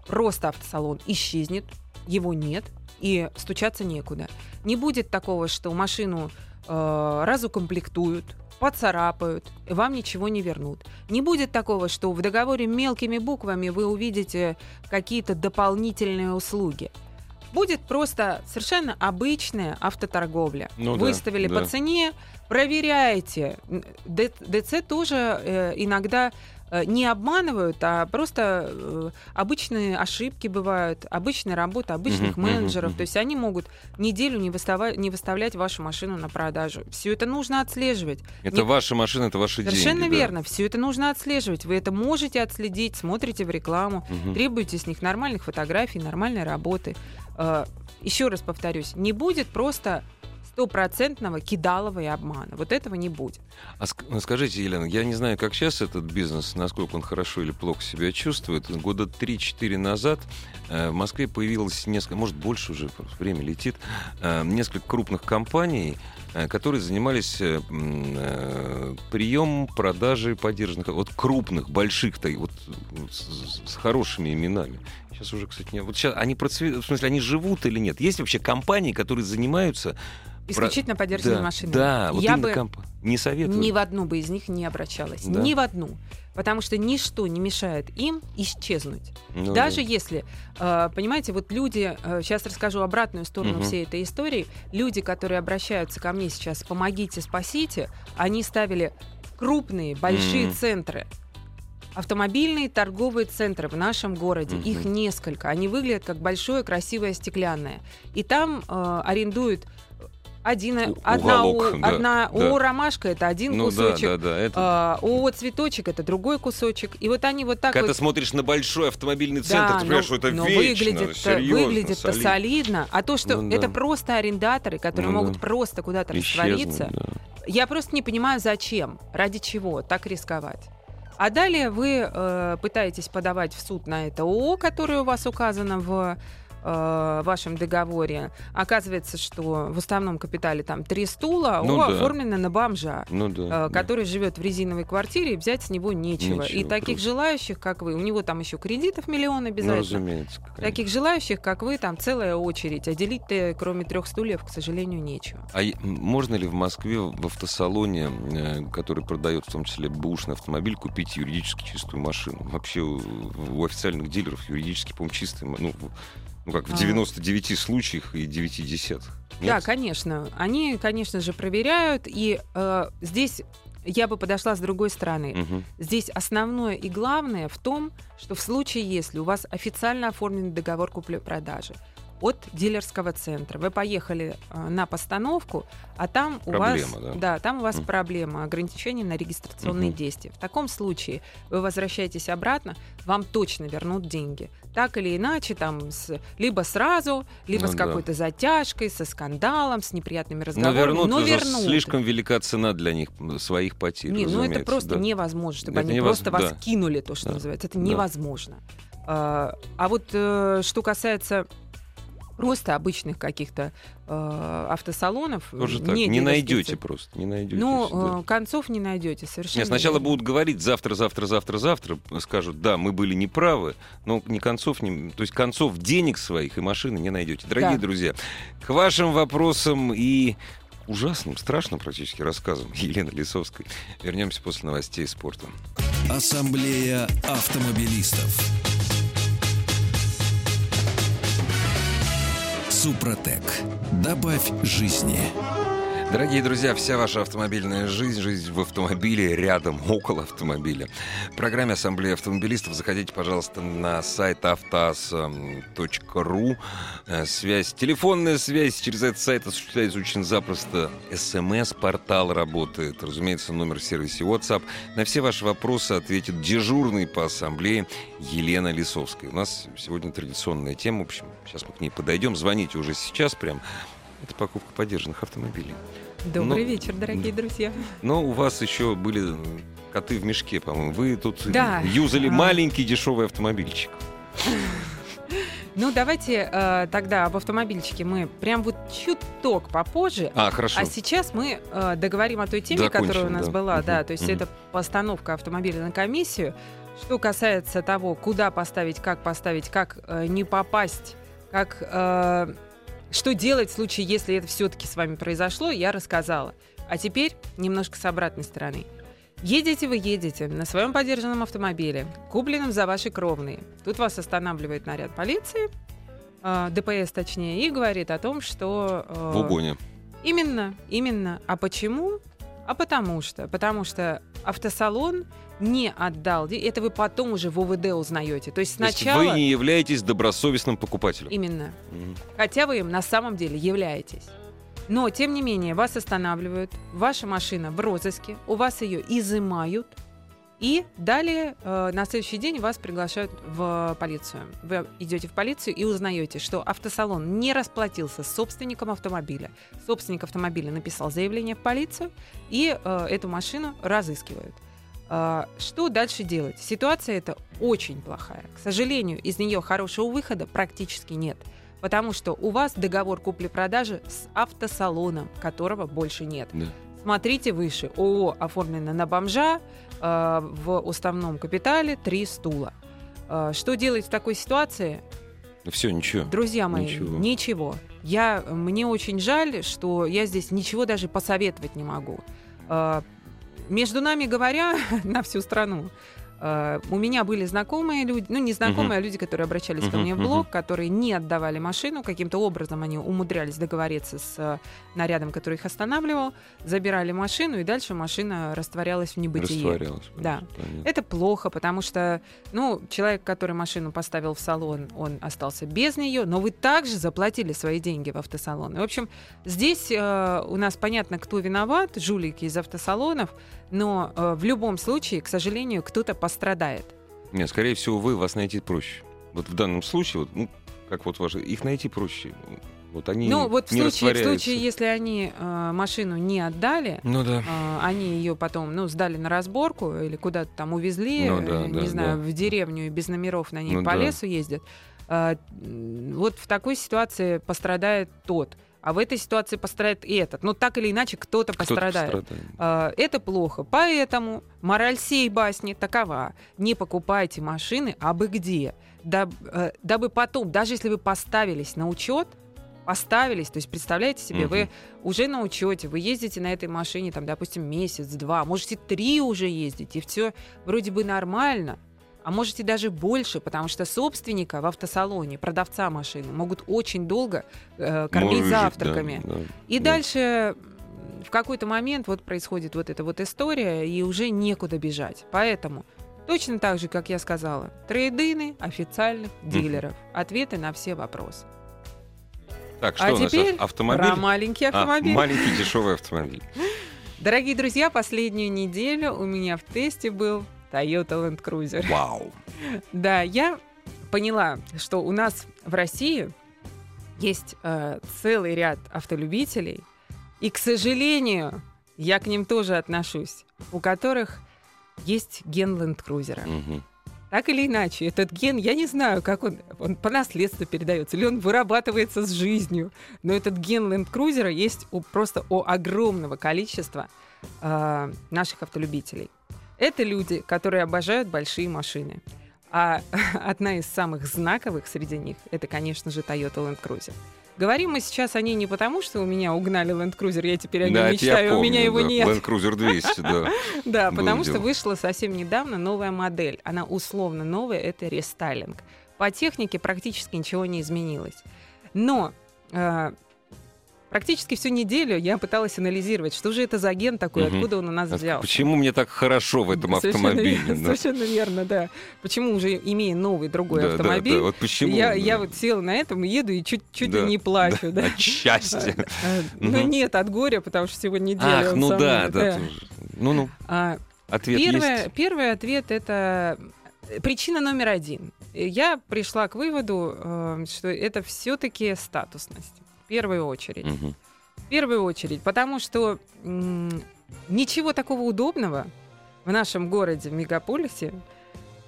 Speaker 3: просто автосалон исчезнет, его нет, и стучаться некуда. Не будет такого, что машину э, разукомплектуют, поцарапают, и вам ничего не вернут. Не будет такого, что в договоре мелкими буквами вы увидите какие-то дополнительные услуги. Будет просто совершенно обычная автоторговля.
Speaker 2: Ну да,
Speaker 3: Выставили
Speaker 2: да.
Speaker 3: по цене, проверяйте. Н- Д- ДЦ тоже э, иногда э, не обманывают, а просто э, обычные ошибки бывают, обычная работа обычных
Speaker 2: мгм,
Speaker 3: менеджеров.
Speaker 2: мгм.
Speaker 3: То есть они могут неделю не, выстава- не выставлять вашу машину на продажу. Все это нужно отслеживать.
Speaker 2: Это
Speaker 3: не-
Speaker 2: ваша машина, это ваши
Speaker 3: Совершенно
Speaker 2: деньги. да.
Speaker 3: верно. Все это нужно отслеживать. Вы это можете отследить, смотрите в рекламу,
Speaker 2: Мгм.
Speaker 3: требуете с них нормальных фотографий, нормальной работы. Э, Еще раз повторюсь, не будет просто стопроцентного кидалова и обмана. Вот этого не будет.
Speaker 2: А ск- скажите, Елена, я не знаю, как сейчас этот бизнес, насколько он хорошо или плохо себя чувствует. Года 3-4 назад э, в Москве появилось несколько, может, больше уже, время летит, э, несколько крупных компаний, которые занимались м, приемом, продажей поддержанных, вот крупных, больших, вот, с хорошими именами. Сейчас уже, кстати, не... Вот сейчас они процве... в смысле, они живут или нет? Есть вообще компании, которые занимаются...
Speaker 3: Исключительно поддержанными
Speaker 2: да,
Speaker 3: машинами.
Speaker 2: Да, вот
Speaker 3: Я бы
Speaker 2: комп- Не советую.
Speaker 3: ни в одну бы из них не обращалась.
Speaker 2: Да?
Speaker 3: Ни в одну. Потому что ничто не мешает им исчезнуть.
Speaker 2: Ну
Speaker 3: Даже
Speaker 2: да.
Speaker 3: если, э, понимаете, вот люди, сейчас расскажу обратную сторону
Speaker 2: Мгм.
Speaker 3: всей этой истории, люди, которые обращаются ко мне сейчас, помогите, спасите, они ставили крупные, большие
Speaker 2: Мгм.
Speaker 3: центры. Автомобильные торговые центры в нашем городе,
Speaker 2: Мгм.
Speaker 3: их несколько. Они выглядят как большое красивое стеклянное. И там э, арендуют один,
Speaker 2: У-
Speaker 3: одна,
Speaker 2: уголок,
Speaker 3: у-
Speaker 2: да,
Speaker 3: одна
Speaker 2: да.
Speaker 3: ООО «Ромашка» — это один
Speaker 2: Ну да,
Speaker 3: кусочек,
Speaker 2: да, да. Это...
Speaker 3: а, ООО «Цветочек» — это другой кусочек. И вот они вот так
Speaker 2: Когда
Speaker 3: вот
Speaker 2: ты смотришь на большой автомобильный центр,
Speaker 3: да,
Speaker 2: ты понимаешь,
Speaker 3: но-
Speaker 2: что это
Speaker 3: но
Speaker 2: вечно,
Speaker 3: выглядит,
Speaker 2: серьезно,
Speaker 3: выглядит
Speaker 2: солидно.
Speaker 3: солидно. А то, что
Speaker 2: Ну да.
Speaker 3: это просто арендаторы, которые
Speaker 2: Ну
Speaker 3: могут
Speaker 2: да.
Speaker 3: просто куда-то раствориться,
Speaker 2: да.
Speaker 3: я просто не понимаю, зачем, ради чего так рисковать. А далее вы э, пытаетесь подавать в суд на это ООО, которое у вас указано в э, вашем договоре. Оказывается, что в уставном капитале там три стула,
Speaker 2: Ну
Speaker 3: ООО
Speaker 2: да.
Speaker 3: оформлено на бомжа.
Speaker 2: Ну да.
Speaker 3: э, который живет в резиновой квартире, и взять с него нечего. и
Speaker 2: Нечего
Speaker 3: таких
Speaker 2: просто.
Speaker 3: желающих, как вы, у него там еще кредитов миллион
Speaker 2: Ну,
Speaker 3: обязательно.
Speaker 2: разумеется. конечно.
Speaker 3: Таких желающих, как вы, там целая очередь. А делить-то, кроме трех стульев, к сожалению, нечего.
Speaker 2: А можно ли в Москве в автосалоне, э, который продает в том числе бэушный автомобиль, купить юридически чистую машину? Вообще у, у официальных дилеров юридически, по-моему, чистые, ну, ну как в
Speaker 3: А.
Speaker 2: 99 случаях и 9 десятых.
Speaker 3: Да,
Speaker 2: Нет?
Speaker 3: конечно. Они, конечно же, проверяют. И э, здесь я бы подошла с другой стороны.
Speaker 2: Мгм.
Speaker 3: Здесь основное и главное в том, что в случае, если у вас официально оформлен договор купли-продажи, от дилерского центра. Вы поехали э, на постановку, а там у
Speaker 2: Проблема,
Speaker 3: вас,
Speaker 2: да.
Speaker 3: там у вас
Speaker 2: Мгм.
Speaker 3: проблема ограничения на регистрационные
Speaker 2: Мгм.
Speaker 3: действия. В таком случае вы возвращаетесь обратно, вам точно вернут деньги. Так или иначе, там с- либо сразу, либо
Speaker 2: Ну
Speaker 3: с
Speaker 2: да.
Speaker 3: какой-то затяжкой, со скандалом, с неприятными
Speaker 2: Но
Speaker 3: разговорами.
Speaker 2: вернут,
Speaker 3: но вернут.
Speaker 2: слишком велика цена для них своих потерь.
Speaker 3: Не, ну это просто
Speaker 2: да.
Speaker 3: невозможно, чтобы
Speaker 2: Это
Speaker 3: они
Speaker 2: невоз-
Speaker 3: просто вас
Speaker 2: да.
Speaker 3: кинули, то, что
Speaker 2: Да.
Speaker 3: называется. Это
Speaker 2: Да.
Speaker 3: невозможно. А, а вот э, что касается просто обычных каких-то э, автосалонов,
Speaker 2: Тоже так. Не найдете просто, не найдете.
Speaker 3: Ну,
Speaker 2: да.
Speaker 3: э, концов не найдете совершенно.
Speaker 2: Нет, сначала
Speaker 3: верно.
Speaker 2: будут говорить завтра, завтра, завтра, завтра, скажут, да, мы были неправы, но ни концов, ни, то есть концов денег своих и машины не найдете. Дорогие
Speaker 3: Да.
Speaker 2: друзья, к вашим вопросам и ужасным, страшным практически рассказам Елены Лисовской вернемся после новостей спорта.
Speaker 1: Ассамблея автомобилистов. Супротек. Добавь жизни.
Speaker 2: Дорогие друзья, вся ваша автомобильная жизнь, жизнь в автомобиле, рядом, около автомобиля. В программе Ассамблея автомобилистов заходите, пожалуйста, на сайт автоаса.ру. Э, Связь, телефонная связь через этот сайт осуществляется очень запросто. СМС-портал работает. Разумеется, номер в сервисе WhatsApp. На все ваши вопросы ответит дежурный по ассамблее Елена Лисовская. У нас сегодня традиционная тема. В общем, сейчас мы к ней подойдем. Звоните уже сейчас прям. Это покупка поддержанных автомобилей.
Speaker 3: Добрый
Speaker 2: ну,
Speaker 3: вечер, дорогие друзья.
Speaker 2: Но у вас еще были м, коты в мешке, по-моему. Вы тут
Speaker 3: Да.
Speaker 2: юзали
Speaker 3: А.
Speaker 2: маленький дешевый автомобильчик.
Speaker 3: Ну, давайте э, тогда об автомобильчике мы прям вот чуток попозже.
Speaker 2: А, хорошо.
Speaker 3: А сейчас мы э, договорим о той теме,
Speaker 2: Закончим,
Speaker 3: которая у нас
Speaker 2: да.
Speaker 3: была.
Speaker 2: Мгм,
Speaker 3: Да, то есть
Speaker 2: мгм.
Speaker 3: это постановка автомобиля на комиссию. Что касается того, куда поставить, как поставить, как э, не попасть, как э, что делать в случае, если это все-таки с вами произошло, я рассказала. А теперь немножко с обратной стороны. Едете вы, едете на своем подержанном автомобиле, купленном за ваши кровные. Тут вас останавливает наряд полиции, э, ДПС точнее, и говорит о том, что... э,
Speaker 2: В угоне.
Speaker 3: Именно, именно. А почему? А потому что, потому что автосалон не отдал. Это вы потом уже в ОВД узнаете. То есть
Speaker 2: То есть
Speaker 3: сначала
Speaker 2: вы не являетесь добросовестным покупателем.
Speaker 3: именно,
Speaker 2: Мгм.
Speaker 3: хотя вы им на самом деле являетесь. Но, тем не менее, вас останавливают, ваша машина в розыске, у вас ее изымают, и далее э, на следующий день вас приглашают в полицию. Вы идете в полицию и узнаете, что автосалон не расплатился с собственником автомобиля. Собственник автомобиля написал заявление в полицию, и э, эту машину разыскивают. А, Что дальше делать? Ситуация эта очень плохая. К сожалению, из нее хорошего выхода практически нет. Потому что у вас договор купли-продажи с автосалоном, которого больше нет.
Speaker 2: Да.
Speaker 3: Смотрите выше. ООО оформлено на бомжа, э, в уставном капитале три стула. Э, что делать в такой ситуации?
Speaker 2: Все, ничего.
Speaker 3: Друзья мои,
Speaker 2: Ничего.
Speaker 3: ничего. Я, мне очень жаль, что я здесь ничего даже посоветовать не могу. Э, Между нами говоря, на всю страну, э, у меня были знакомые люди, ну не знакомые, а люди, которые обращались ко
Speaker 2: Мгм,
Speaker 3: мне в блог, которые не отдавали машину, каким-то образом они умудрялись договориться с э, нарядом, который их останавливал, забирали машину, и дальше машина растворялась в небытие.
Speaker 2: Растворялось.
Speaker 3: Да.
Speaker 2: понятно.
Speaker 3: Это плохо, потому что, ну, человек, который машину поставил в салон, он остался без нее, но вы также заплатили свои деньги в автосалон. И, в общем, здесь э, у нас понятно, кто виноват, жулики из автосалонов, но э, в любом случае, к сожалению, кто-то пострадает.
Speaker 2: Нет, скорее всего, вы вас найти проще. Вот в данном случае, вот, ну, как вот ваши, их найти проще. Вот они
Speaker 3: ну, вот в
Speaker 2: не
Speaker 3: случае, в случае, если они э, машину не отдали,
Speaker 2: Ну да.
Speaker 3: А, они ее потом, ну, сдали на разборку или куда-то там увезли,
Speaker 2: Ну да,
Speaker 3: э,
Speaker 2: да,
Speaker 3: не знаю,
Speaker 2: да.
Speaker 3: в деревню и без номеров на ней
Speaker 2: Ну
Speaker 3: по
Speaker 2: да.
Speaker 3: лесу ездят. М, вот в такой ситуации пострадает тот, а в этой ситуации пострадает и этот. Ну, так или иначе, кто-то
Speaker 2: Кто-то
Speaker 3: пострадает.
Speaker 2: пострадает.
Speaker 3: А, Это плохо. Поэтому мораль сей басни такова. Не покупайте машины абы где. Даб- э, Дабы потом, даже если вы поставились на учет, поставились, то есть представляете себе,
Speaker 2: Мгм.
Speaker 3: вы уже на учете, вы ездите на этой машине, там, допустим, месяц, два, можете три уже ездить, и все вроде бы нормально. А можете даже больше, потому что собственника в автосалоне, продавца машины, могут очень долго э, кормить
Speaker 2: Может, да,
Speaker 3: завтраками.
Speaker 2: да.
Speaker 3: И
Speaker 2: Да.
Speaker 3: дальше в какой-то момент вот происходит вот эта вот история, и уже некуда бежать. Поэтому точно так же, как я сказала, трейдины официальных дилеров. Ответы на все вопросы.
Speaker 2: Так, что
Speaker 3: а
Speaker 2: у нас
Speaker 3: теперь
Speaker 2: автомобиль?
Speaker 3: про маленький
Speaker 2: А,
Speaker 3: автомобиль.
Speaker 2: маленький дешевый автомобиль.
Speaker 3: Дорогие друзья, последнюю неделю у меня в тесте был Toyota Land Cruiser.
Speaker 2: Вау.
Speaker 3: Да, я поняла, что у нас в России есть э, целый ряд автолюбителей, и, к сожалению, я к ним тоже отношусь, у которых есть ген Land Cruiser.
Speaker 2: Мгм.
Speaker 3: Так или иначе, этот ген, я не знаю, как он, он по наследству передается, или он вырабатывается с жизнью, но этот ген Land Cruiser есть у, просто у огромного количества э, наших автолюбителей. Это люди, которые обожают большие машины. А одна из самых знаковых среди них — это, конечно же, Toyota Land Cruiser. Говорим мы сейчас о ней не потому, что у меня угнали Land Cruiser, я теперь о нем
Speaker 2: Да,
Speaker 3: мечтаю, у
Speaker 2: помню,
Speaker 3: меня его
Speaker 2: да.
Speaker 3: нет.
Speaker 2: Land Cruiser 200, да.
Speaker 3: Да, потому что вышла совсем недавно новая модель. Она условно новая, это рестайлинг. По технике практически ничего не изменилось. Но э, практически всю неделю я пыталась анализировать, что же это за ген такой,
Speaker 2: Мгм.
Speaker 3: откуда он у нас
Speaker 2: А
Speaker 3: взялся.
Speaker 2: Почему мне так хорошо в этом
Speaker 3: Совершенно
Speaker 2: автомобиле?
Speaker 3: верно,
Speaker 2: да?
Speaker 3: Совершенно верно, да. Почему уже имея новый другой
Speaker 2: Да, да,
Speaker 3: автомобиль,
Speaker 2: да, Вот почему?
Speaker 3: я,
Speaker 2: да.
Speaker 3: я вот села на этом еду и чуть, чуть
Speaker 2: Да,
Speaker 3: ли не плачу. Да.
Speaker 2: От счастья.
Speaker 3: А, Ну нет, от горя, потому что сегодня неделя.
Speaker 2: Ах, ну да, да. Ну-ну,
Speaker 3: А,
Speaker 2: ответ
Speaker 3: Первое,
Speaker 2: есть.
Speaker 3: первый ответ это э, причина номер один. Я пришла к выводу, э, что это все-таки статусность. В первую очередь.
Speaker 2: Мгм.
Speaker 3: В первую очередь. Потому что м, ничего такого удобного в нашем городе, в мегаполисе,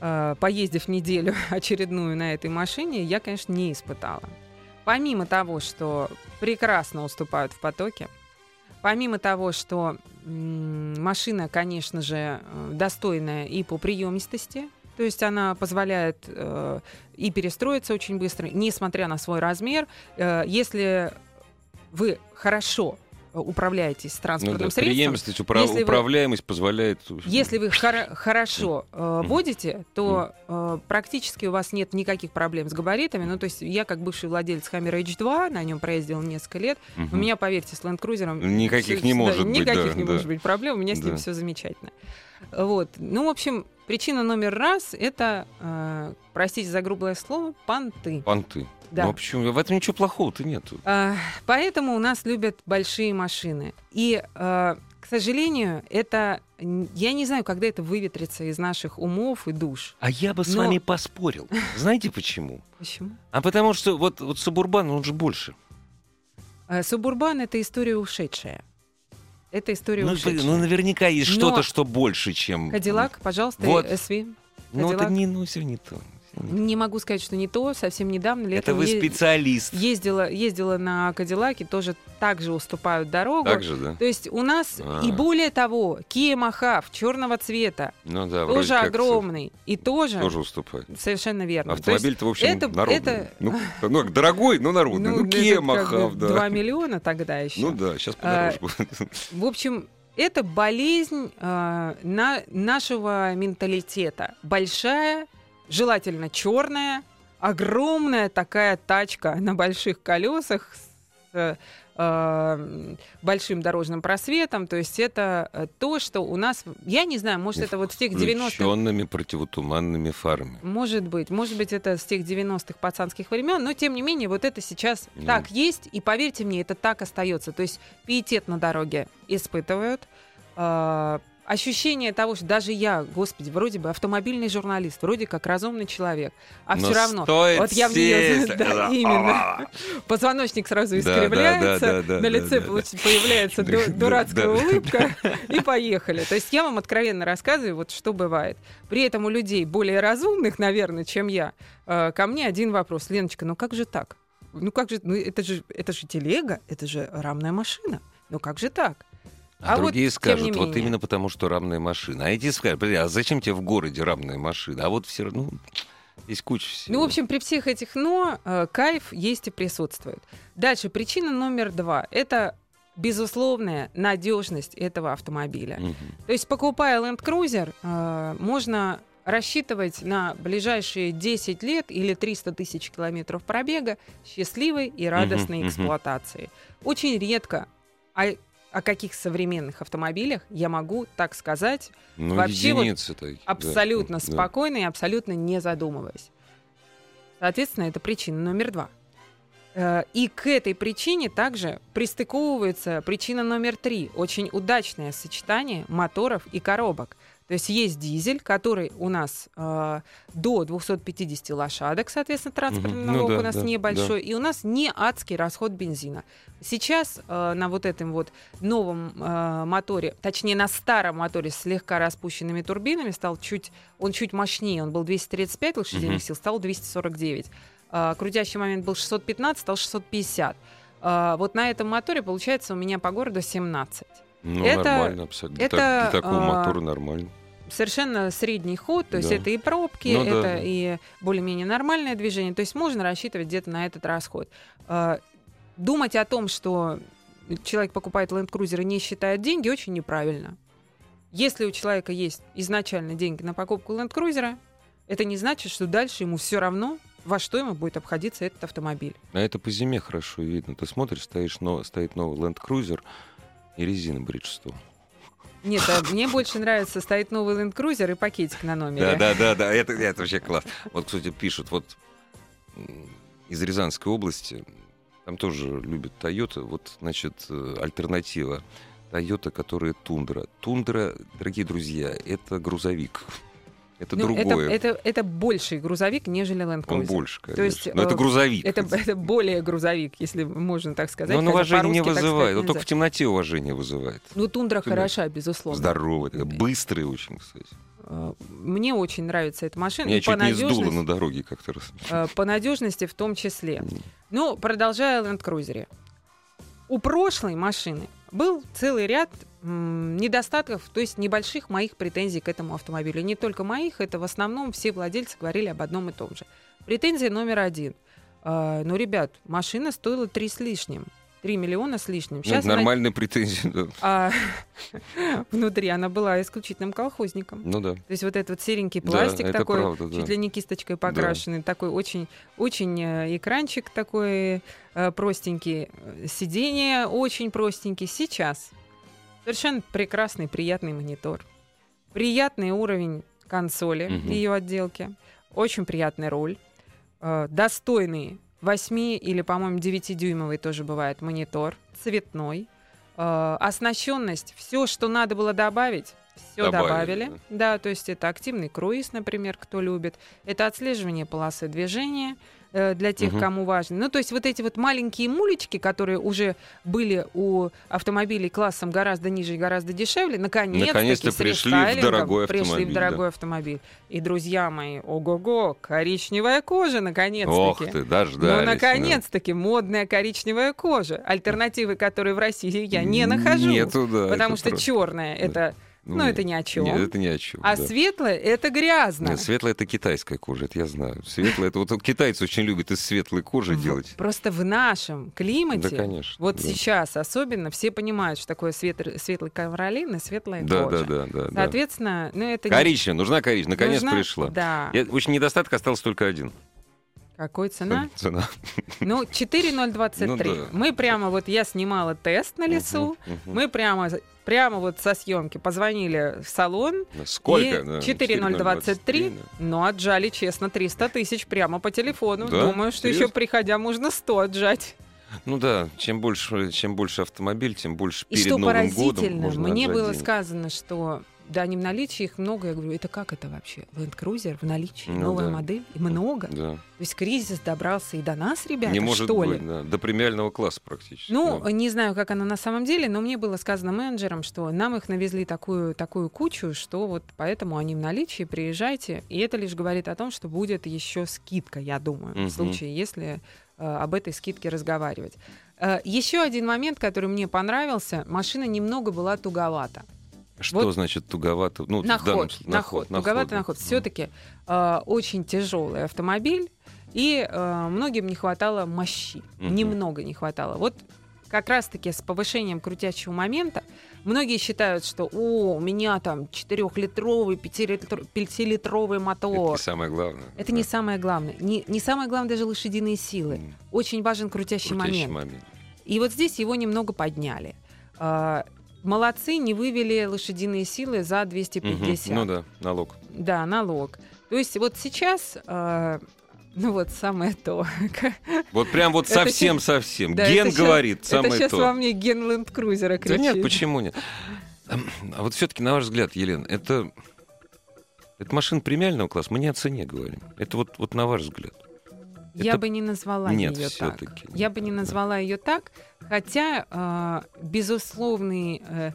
Speaker 3: э, поездив неделю очередную на этой машине, я, конечно, не испытала. Помимо того, что прекрасно уступают в потоке, помимо того, что м, машина, конечно же, э, достойная и по приемистости, то есть она позволяет э, и перестроиться очень быстро, несмотря на свой размер. Э, если вы хорошо управляетесь
Speaker 2: Ну
Speaker 3: транспортным
Speaker 2: да,
Speaker 3: средством,
Speaker 2: упра-
Speaker 3: если вы-
Speaker 2: управляемость позволяет...
Speaker 3: если вы хоро- хорошо э, водите, то э, практически у вас нет никаких проблем с габаритами. Ну, то есть я, как бывший владелец Хаммера H2, на нем проездил несколько лет, у меня, поверьте, с Land Cruiser
Speaker 2: Никаких
Speaker 3: всё-
Speaker 2: не
Speaker 3: да,
Speaker 2: может быть,
Speaker 3: Никаких
Speaker 2: да,
Speaker 3: не
Speaker 2: да.
Speaker 3: может быть проблем, у меня с ним
Speaker 2: Да.
Speaker 3: все замечательно. Вот. Ну, в общем, причина номер раз — это, э, простите за грубое слово, понты.
Speaker 2: Понты.
Speaker 3: Да.
Speaker 2: Ну а почему? В этом ничего плохого-то нету.
Speaker 3: А, Поэтому у нас любят большие машины. И, э, к сожалению, это... Я не знаю, когда это выветрится из наших умов и душ.
Speaker 2: А я бы с
Speaker 3: Но-
Speaker 2: вами поспорил. Знаете почему?
Speaker 3: Почему?
Speaker 2: А потому что вот, вот Субурбан, он же больше.
Speaker 3: Э, Субурбан — это история ушедшая. Это история
Speaker 2: Ну,
Speaker 3: ушедшая.
Speaker 2: ну, наверняка есть
Speaker 3: Но-
Speaker 2: что-то, что больше, чем...
Speaker 3: Кадиллак, пожалуйста,
Speaker 2: Вот.
Speaker 3: SV.
Speaker 2: Ну, это не, ну, все не то. Не
Speaker 3: могу сказать, что не то. Совсем недавно
Speaker 2: Это
Speaker 3: летом
Speaker 2: вы
Speaker 3: е-
Speaker 2: специалист.
Speaker 3: ездила, ездила на Кадиллаке, тоже также уступают дорогу.
Speaker 2: Так же, да?
Speaker 3: То есть у нас
Speaker 2: А.
Speaker 3: и более того, Kia Mahav черного цвета,
Speaker 2: Ну да,
Speaker 3: тоже огромный, и тоже,
Speaker 2: Тоже уступает.
Speaker 3: совершенно верно.
Speaker 2: Автомобиль-то, в общем,
Speaker 3: это-
Speaker 2: народный.
Speaker 3: это-
Speaker 2: Ну, ну, дорогой, но народный. Ну,
Speaker 3: это
Speaker 2: Kia Махав, да.
Speaker 3: 2 миллиона тогда еще.
Speaker 2: Ну да, сейчас
Speaker 3: А,
Speaker 2: подороже будет.
Speaker 3: В общем, это болезнь э, на, нашего менталитета. Большая, желательно черная, огромная такая тачка на больших колесах с э, э, большим дорожным просветом. То есть это э, то, что у нас... Я не знаю, может, это вот с тех 90-х...
Speaker 2: Включенными противотуманными фарами.
Speaker 3: Может быть, может быть, это с тех 90-х пацанских времен, но тем не менее, вот это сейчас
Speaker 2: Ну.
Speaker 3: так есть, и поверьте мне, это так остается. То есть пиетет на дороге испытывают. а, ощущение того, что даже я, господи, вроде бы автомобильный журналист, вроде как разумный человек, а
Speaker 2: Но
Speaker 3: все равно.
Speaker 2: стоит
Speaker 3: вот я в неё-
Speaker 2: сесть,
Speaker 3: да, именно. Позвоночник сразу искривляется, на лице появляется дурацкая улыбка, и поехали. То есть я вам откровенно рассказываю, вот что бывает. При этом у людей более разумных, наверное, чем я, э, ко мне один вопрос. Леночка, ну как же так? Ну как же, ну это же, это же телега, это же рамная машина. Ну как же так?
Speaker 2: А,
Speaker 3: А вот,
Speaker 2: другие
Speaker 3: тем
Speaker 2: скажут, вот
Speaker 3: менее.
Speaker 2: именно потому, что рамная машина. А эти скажут, «Подожди, а зачем тебе в городе рамная машина? А вот все равно есть куча всего.
Speaker 3: Ну, в общем, при всех этих «но» э, кайф есть и присутствует. Дальше, причина номер два – это безусловная надежность этого автомобиля.
Speaker 2: Мгм.
Speaker 3: То есть, покупая Land Cruiser, э, можно рассчитывать на ближайшие 10 лет или 300 тысяч километров пробега счастливой и радостной
Speaker 2: мгм.
Speaker 3: эксплуатации. Очень редко о, о каких современных автомобилях я могу так сказать
Speaker 2: Ну,
Speaker 3: вообще вот
Speaker 2: единицы да.
Speaker 3: абсолютно
Speaker 2: Да.
Speaker 3: спокойно и абсолютно не задумываясь. Соответственно, это причина номер два. Э, И к этой причине также пристыковывается причина номер три. Очень удачное сочетание моторов и коробок. То есть есть дизель, который у нас э, до 250 лошадок, соответственно, транспортный.
Speaker 2: Ну
Speaker 3: налог
Speaker 2: да,
Speaker 3: у нас
Speaker 2: да,
Speaker 3: небольшой, и у нас не адский расход бензина. Сейчас э, на вот этом вот новом э, моторе, точнее на старом моторе с слегка распущенными турбинами стал чуть, он чуть мощнее, он был 235 лошадиных
Speaker 2: Мгм.
Speaker 3: сил, стал 249. Э, крутящий момент был 615, стал 650. Э, вот на этом моторе получается у меня по городу 17.
Speaker 2: Ну,
Speaker 3: Это-
Speaker 2: нормально абсолютно. Для
Speaker 3: это,
Speaker 2: так- для такого
Speaker 3: а,
Speaker 2: мотора нормально.
Speaker 3: Совершенно средний ход, то есть
Speaker 2: Да.
Speaker 3: это и пробки,
Speaker 2: Ну
Speaker 3: это
Speaker 2: да.
Speaker 3: и более-менее нормальное движение, то есть можно рассчитывать где-то на этот расход. Э, Думать о том, что человек покупает Land Cruiser и не считает деньги, очень неправильно. Если у человека есть изначально деньги на покупку Land Cruiser, это не значит, что дальше ему все равно, во что ему будет обходиться этот автомобиль.
Speaker 2: А это по зиме хорошо видно. Ты смотришь, стоишь, но, стоит новый Land Cruiser и резина Bridgestone.
Speaker 3: Нет, а мне больше нравится, стоит новый Land Cruiser и пакетик на номере.
Speaker 2: Да, да, да, да, это, это вообще класс. Вот, кстати, пишут, вот из Рязанской области, там тоже любят Toyota, вот, значит, э, альтернатива. Toyota, которая тундра. Тундра, дорогие друзья, это грузовик. Это
Speaker 3: Ну, это,
Speaker 2: другое.
Speaker 3: это, это больший грузовик, нежели Land Cruiser.
Speaker 2: Он больше, конечно.
Speaker 3: есть,
Speaker 2: Но это
Speaker 3: э,
Speaker 2: грузовик.
Speaker 3: Это, это более грузовик, если можно так сказать.
Speaker 2: Но он уважение не вызывает. Он только в темноте уважение вызывает.
Speaker 3: Ну, тундра
Speaker 2: Тундра.
Speaker 3: хороша, безусловно.
Speaker 2: Здоровый, быстрый очень, кстати.
Speaker 3: Э, Мне очень нравится эта машина. По,
Speaker 2: чуть не сдуло на дороге как-то раз.
Speaker 3: э, по надежности в том числе. Ну, продолжая о Land Cruiser. У прошлой машины был целый ряд недостатков, то есть небольших моих претензий к этому автомобилю. Не только моих, это в основном все владельцы говорили об одном и том же. Претензия номер один. А, ну, ребят, машина стоила 3 с лишним. 3 миллиона с лишним.
Speaker 2: Ну,
Speaker 3: Сейчас
Speaker 2: это нормальная претензия, да.
Speaker 3: а внутри она была исключительным колхозником.
Speaker 2: Ну да.
Speaker 3: То есть вот этот вот серенький
Speaker 2: Да,
Speaker 3: пластик
Speaker 2: это
Speaker 3: такой,
Speaker 2: правда, да.
Speaker 3: чуть ли не кисточкой покрашенный, такой очень, очень э, экранчик такой э, простенький, сиденье очень простенький. Сейчас совершенно прекрасный, приятный монитор, приятный уровень консоли
Speaker 2: Мгм.
Speaker 3: ее отделки, очень приятный руль, э, достойный 8 или, по-моему, 9-дюймовый тоже бывает монитор, цветной, э, оснащенность, все, что надо было добавить, все
Speaker 2: Добавили,
Speaker 3: добавили. Да, то есть это активный круиз, например, кто любит. Это отслеживание полосы движения э, для тех,
Speaker 2: Мгм.
Speaker 3: кому важно. Ну, то есть вот эти вот маленькие мулечки, которые уже были у автомобилей классом гораздо ниже и гораздо дешевле,
Speaker 2: Наконец-то
Speaker 3: с
Speaker 2: пришли в дорогой
Speaker 3: пришли в
Speaker 2: автомобиль,
Speaker 3: дорогой автомобиль. И, друзья мои, ого-го, коричневая кожа, наконец-таки.
Speaker 2: Ох ты, дождались.
Speaker 3: Ну, наконец-таки, модная коричневая кожа. Альтернативы, которые в России я не нахожу.
Speaker 2: Нету, да.
Speaker 3: потому что
Speaker 2: правда.
Speaker 3: черная это, ну, это ни о чем.
Speaker 2: Нет, это ни о чем.
Speaker 3: а
Speaker 2: да.
Speaker 3: светлая это грязно.
Speaker 2: Нет, светлая это китайская кожа, это я знаю. Светлая это вот китайцы очень любят из светлой кожи делать.
Speaker 3: Просто в нашем климате,
Speaker 2: Да, конечно.
Speaker 3: вот
Speaker 2: да.
Speaker 3: сейчас особенно, все понимают, что такое свет- светлый ковролин и светлая
Speaker 2: Да,
Speaker 3: кожа.
Speaker 2: да, да, да, да.
Speaker 3: Соответственно, ну это не-
Speaker 2: Коричневая, нужна коричневая, наконец
Speaker 3: нужна-
Speaker 2: пришла.
Speaker 3: Да.
Speaker 2: Я- очень недостаток остался только один.
Speaker 3: Какой цена?
Speaker 2: Цена.
Speaker 3: Ну, 4023.
Speaker 2: Ну да.
Speaker 3: Мы прямо вот, я снимала тест на лесу,
Speaker 2: Мгм, мгм.
Speaker 3: мы прямо, прямо вот со съемки позвонили в салон,
Speaker 2: Сколько?
Speaker 3: и
Speaker 2: Да,
Speaker 3: 4023,
Speaker 2: да.
Speaker 3: но отжали, честно, 300 тысяч прямо по телефону.
Speaker 2: Да?
Speaker 3: Думаю, что
Speaker 2: Серьезно?
Speaker 3: еще приходя можно 100 отжать.
Speaker 2: Ну да, чем больше, чем больше автомобиль, тем больше
Speaker 3: И
Speaker 2: перед
Speaker 3: что
Speaker 2: Новым годом
Speaker 3: поразительно,
Speaker 2: можно
Speaker 3: мне
Speaker 2: отжать
Speaker 3: было
Speaker 2: денег.
Speaker 3: сказано, что да, не в наличии их много. Я говорю, это как это вообще? Land Cruiser в наличии,
Speaker 2: Ну
Speaker 3: новая
Speaker 2: да.
Speaker 3: модель, и много.
Speaker 2: Да.
Speaker 3: То есть кризис добрался и до нас, ребята,
Speaker 2: Не может
Speaker 3: что
Speaker 2: быть,
Speaker 3: ли?
Speaker 2: да. До премиального класса практически.
Speaker 3: Ну,
Speaker 2: да.
Speaker 3: не знаю, как оно на самом деле, но мне было сказано менеджером, что нам их навезли такую, такую кучу, что вот поэтому они в наличии, приезжайте. И это лишь говорит о том, что будет еще скидка, я думаю,
Speaker 2: Мгм.
Speaker 3: в случае, если э, об этой скидке разговаривать. Э, еще один момент, который мне понравился, машина немного была туговата.
Speaker 2: Что
Speaker 3: вот
Speaker 2: значит туговато? Ну,
Speaker 3: на ход,
Speaker 2: случае-
Speaker 3: на ход, туговато на ход.
Speaker 2: да.
Speaker 3: Все-таки очень тяжелый автомобиль, и э, многим не хватало мощи,
Speaker 2: Мгм.
Speaker 3: немного не хватало. Вот как раз-таки с повышением крутящего момента многие считают, что о, у меня там 4-литровый, 5-литровый
Speaker 2: Это
Speaker 3: мотор.
Speaker 2: не самое главное.
Speaker 3: Это не самое главное. Не, не самое главное даже лошадиные силы. Очень важен крутящий,
Speaker 2: крутящий
Speaker 3: момент.
Speaker 2: момент.
Speaker 3: И вот здесь его немного подняли. Молодцы, не вывели лошадиные силы за 250.
Speaker 2: Мгм. Ну да, налог.
Speaker 3: Да, налог. То есть вот сейчас э, Ну вот самое то.
Speaker 2: Вот прям вот
Speaker 3: Это
Speaker 2: совсем-совсем.
Speaker 3: Да,
Speaker 2: Ген
Speaker 3: это
Speaker 2: говорит,
Speaker 3: Это
Speaker 2: самое
Speaker 3: сейчас
Speaker 2: то.
Speaker 3: во мне ген ленд-крузера
Speaker 2: Да
Speaker 3: кричит.
Speaker 2: нет, почему нет? Ам, А вот все-таки, на ваш взгляд, Елена, это, это машина премиального класса? Мы не о цене говорим. Это вот, вот на ваш взгляд.
Speaker 3: Я
Speaker 2: Это-
Speaker 3: бы не назвала
Speaker 2: Нет,
Speaker 3: ее так.
Speaker 2: всё-таки.
Speaker 3: Я бы не назвала ее так, хотя э, безусловный, э,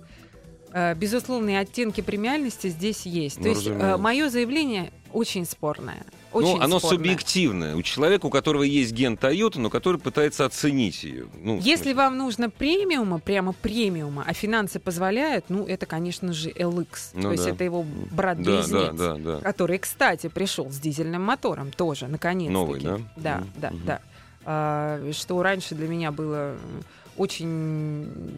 Speaker 3: э, безусловные оттенки премиальности здесь есть.
Speaker 2: Ну,
Speaker 3: То есть
Speaker 2: разумеется.
Speaker 3: мое заявление очень спорное. Очень
Speaker 2: ну, оно
Speaker 3: спорное.
Speaker 2: субъективное. У человека, у которого есть ген Toyota, но который пытается оценить ее. Ну,
Speaker 3: Если вам нужно премиума, прямо премиума, а финансы позволяют, ну, это, конечно же, LX.
Speaker 2: Ну
Speaker 3: То есть
Speaker 2: да.
Speaker 3: это его
Speaker 2: Да,
Speaker 3: брат-близнец.
Speaker 2: да, да, да.
Speaker 3: который, кстати, пришел с дизельным мотором тоже, наконец-таки.
Speaker 2: Новый, да?
Speaker 3: Да,
Speaker 2: Мгм,
Speaker 3: да, да. А, что раньше для меня было очень,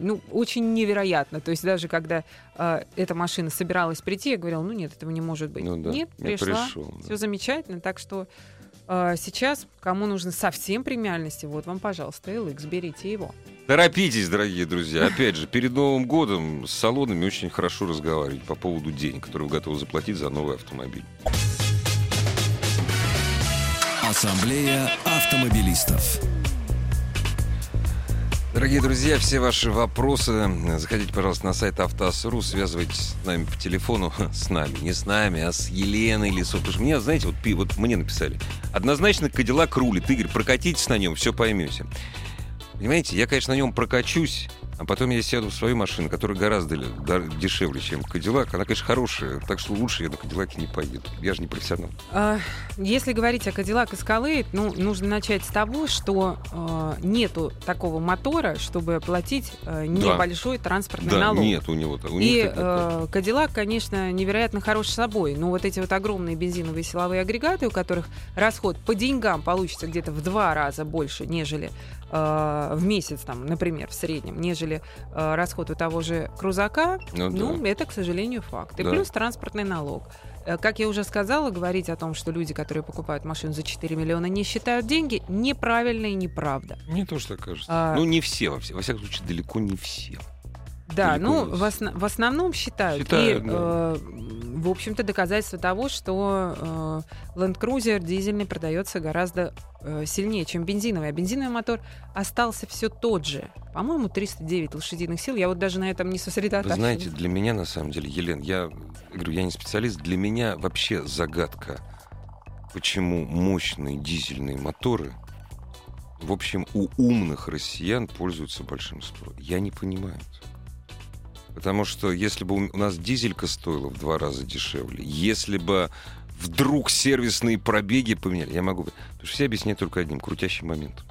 Speaker 3: ну, очень невероятно. То есть даже когда а, эта машина собиралась прийти, я говорила, ну нет, этого не может быть.
Speaker 2: Ну да,
Speaker 3: Нет,
Speaker 2: я
Speaker 3: пришла,
Speaker 2: пришел, да.
Speaker 3: все замечательно. Так что а, сейчас, кому нужно совсем премиальности, вот вам, пожалуйста, LX, берите его.
Speaker 2: Торопитесь, дорогие друзья. Опять же, перед Новым годом с салонами очень хорошо разговаривать по поводу денег, которые вы готовы заплатить за новый автомобиль.
Speaker 1: Ассамблея автомобилистов.
Speaker 2: Дорогие друзья, все ваши вопросы э, заходите, пожалуйста, на сайт Автоас.ру, связывайтесь с нами по телефону, с нами, не с нами, а с Еленой Лисов. Потому что мне, знаете, вот, вот мне написали, однозначно Кадиллак рулит. Игорь, прокатитесь на нем, все поймете. Понимаете, я, конечно, на нем прокачусь, а потом я сяду в свою машину, которая гораздо дешевле, чем Кадиллак. Она, конечно, хорошая, так что лучше я на Кадиллаке не поеду. Я же не профессионал.
Speaker 3: А, Если говорить о Cadillac Escalade, ну, нужно начать с того, что э, нету такого мотора, чтобы платить э, небольшой транспортный
Speaker 2: Да,
Speaker 3: налог.
Speaker 2: нет у него. У
Speaker 3: И э, Cadillac, конечно, невероятно хорош собой, но вот эти вот огромные бензиновые силовые агрегаты, у которых расход по деньгам получится где-то в два раза больше, нежели э, в месяц, там, например, в среднем, нежели э, расход у того же крузака,
Speaker 2: Ну
Speaker 3: ну,
Speaker 2: да.
Speaker 3: это, к сожалению, факт. И
Speaker 2: Да.
Speaker 3: плюс транспортный налог. Э, Как я уже сказала, говорить о том, что люди, которые покупают машину за 4 миллиона, не считают деньги, неправильно и неправда.
Speaker 2: Мне тоже так кажется.
Speaker 3: А-
Speaker 2: Ну, не все, во всяком случае, далеко не все.
Speaker 3: Да, ну, в, осна- в основном считают.
Speaker 2: Считают,
Speaker 3: и,
Speaker 2: да.
Speaker 3: э, в общем-то, доказательство того, что э, Land Cruiser дизельный продается гораздо э, сильнее, чем бензиновый. А бензиновый мотор остался все тот же. По-моему, 309 лошадиных сил. Я вот даже на этом не
Speaker 2: Вы
Speaker 3: сосредотачиваюсь.
Speaker 2: знаете, для меня, на самом деле, Елен, я говорю, я не специалист, для меня вообще загадка, почему мощные дизельные моторы, в общем, у умных россиян пользуются большим спросом. Я не понимаю. этого. Потому что если бы у нас дизелька стоила в два раза дешевле, если бы вдруг сервисные пробеги поменяли, я могу... Потому что все объясняют только одним, крутящий момент.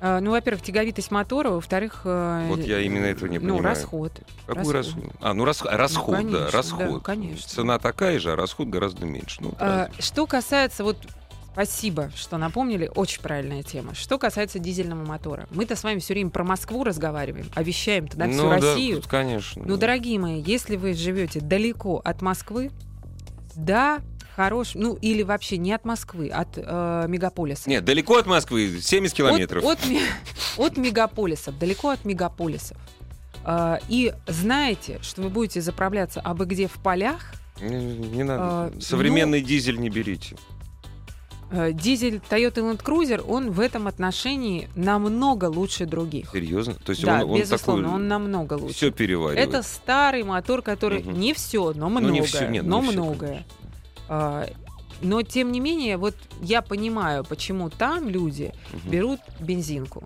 Speaker 3: Э, ну, во-первых, тяговитость мотора, во-вторых... э,
Speaker 2: Вот я именно этого не
Speaker 3: ну,
Speaker 2: понимаю.
Speaker 3: расход.
Speaker 2: Какой
Speaker 3: Расход.
Speaker 2: расход? А, ну рас- расход,
Speaker 3: конечно,
Speaker 2: да,
Speaker 3: да,
Speaker 2: расход.
Speaker 3: конечно.
Speaker 2: Цена такая же, а расход гораздо меньше. Ну,
Speaker 3: А. Что касается вот Спасибо, что напомнили. Очень правильная тема. Что касается дизельного мотора. Мы-то с вами все время про Москву разговариваем, а вещаем туда всю
Speaker 2: ну, да,
Speaker 3: Россию.
Speaker 2: тут, конечно.
Speaker 3: Ну,
Speaker 2: да.
Speaker 3: дорогие мои, если вы живете далеко от Москвы, да, хорош, ну или вообще не от Москвы, от э, мегаполиса.
Speaker 2: Нет, далеко от Москвы, 70 километров.
Speaker 3: От, от, ме- от мегаполисов, далеко от мегаполисов. А, и знаете, что вы будете заправляться абы где в полях,
Speaker 2: Не, не надо.
Speaker 3: А,
Speaker 2: Современный дизель не берите.
Speaker 3: Э, Дизель Toyota Land Cruiser, он в этом отношении намного лучше других.
Speaker 2: Серьезно? То есть
Speaker 3: да,
Speaker 2: он, он
Speaker 3: безусловно,
Speaker 2: такой
Speaker 3: он намного лучше.
Speaker 2: все переваривает.
Speaker 3: Это старый мотор, который
Speaker 2: Мгм.
Speaker 3: не все, но
Speaker 2: Ну,
Speaker 3: многое,
Speaker 2: не всё, нет,
Speaker 3: но
Speaker 2: не
Speaker 3: многое.
Speaker 2: конечно.
Speaker 3: А, но тем не менее, вот я понимаю, почему там люди
Speaker 2: Мгм.
Speaker 3: берут бензинку.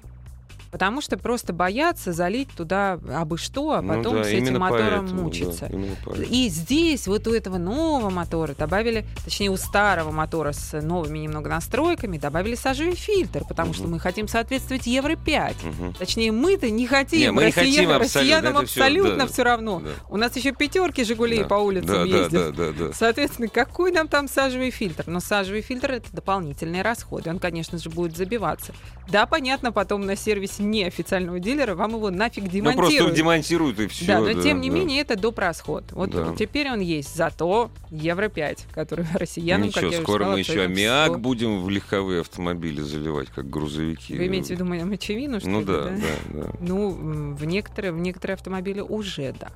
Speaker 3: Потому что просто боятся залить туда абы что, а
Speaker 2: Ну
Speaker 3: потом
Speaker 2: да,
Speaker 3: с этим мотором
Speaker 2: поэтому, да,
Speaker 3: мучиться.
Speaker 2: поэтому.
Speaker 3: И здесь вот у этого нового мотора добавили, точнее у старого мотора с новыми немного настройками добавили сажевый фильтр, потому что
Speaker 2: Мгм.
Speaker 3: мы хотим соответствовать Евро 5.
Speaker 2: Мгм.
Speaker 3: Точнее, мы-то не хотим.
Speaker 2: Не, мы не
Speaker 3: Россия-
Speaker 2: хотим абсолютно,
Speaker 3: Россиянам абсолютно
Speaker 2: да.
Speaker 3: все равно.
Speaker 2: Да.
Speaker 3: У нас еще пятерки Жигулей
Speaker 2: Да.
Speaker 3: по улицам
Speaker 2: да,
Speaker 3: ездят.
Speaker 2: да, да, да, да.
Speaker 3: Соответственно, какой нам там сажевый фильтр? Но сажевый фильтр это дополнительные расходы. Он, конечно же, будет забиваться. Да, понятно, потом на сервисе неофициального дилера вам его нафиг
Speaker 2: Ну
Speaker 3: демонтируют.
Speaker 2: просто демонтируют и все.
Speaker 3: да, но тем не менее это доп. расход. Вот
Speaker 2: Да.
Speaker 3: теперь он есть. Зато Евро 5, который россиянам, как
Speaker 2: Ничего,
Speaker 3: я уже
Speaker 2: скоро
Speaker 3: сказала,
Speaker 2: мы еще аммиак
Speaker 3: всё.
Speaker 2: будем в легковые автомобили заливать, как грузовики.
Speaker 3: Вы имеете в виду мо- мочевину, что
Speaker 2: Ну
Speaker 3: ли,
Speaker 2: да, да, да.
Speaker 3: Ну, в некоторые, в некоторые автомобили уже, да.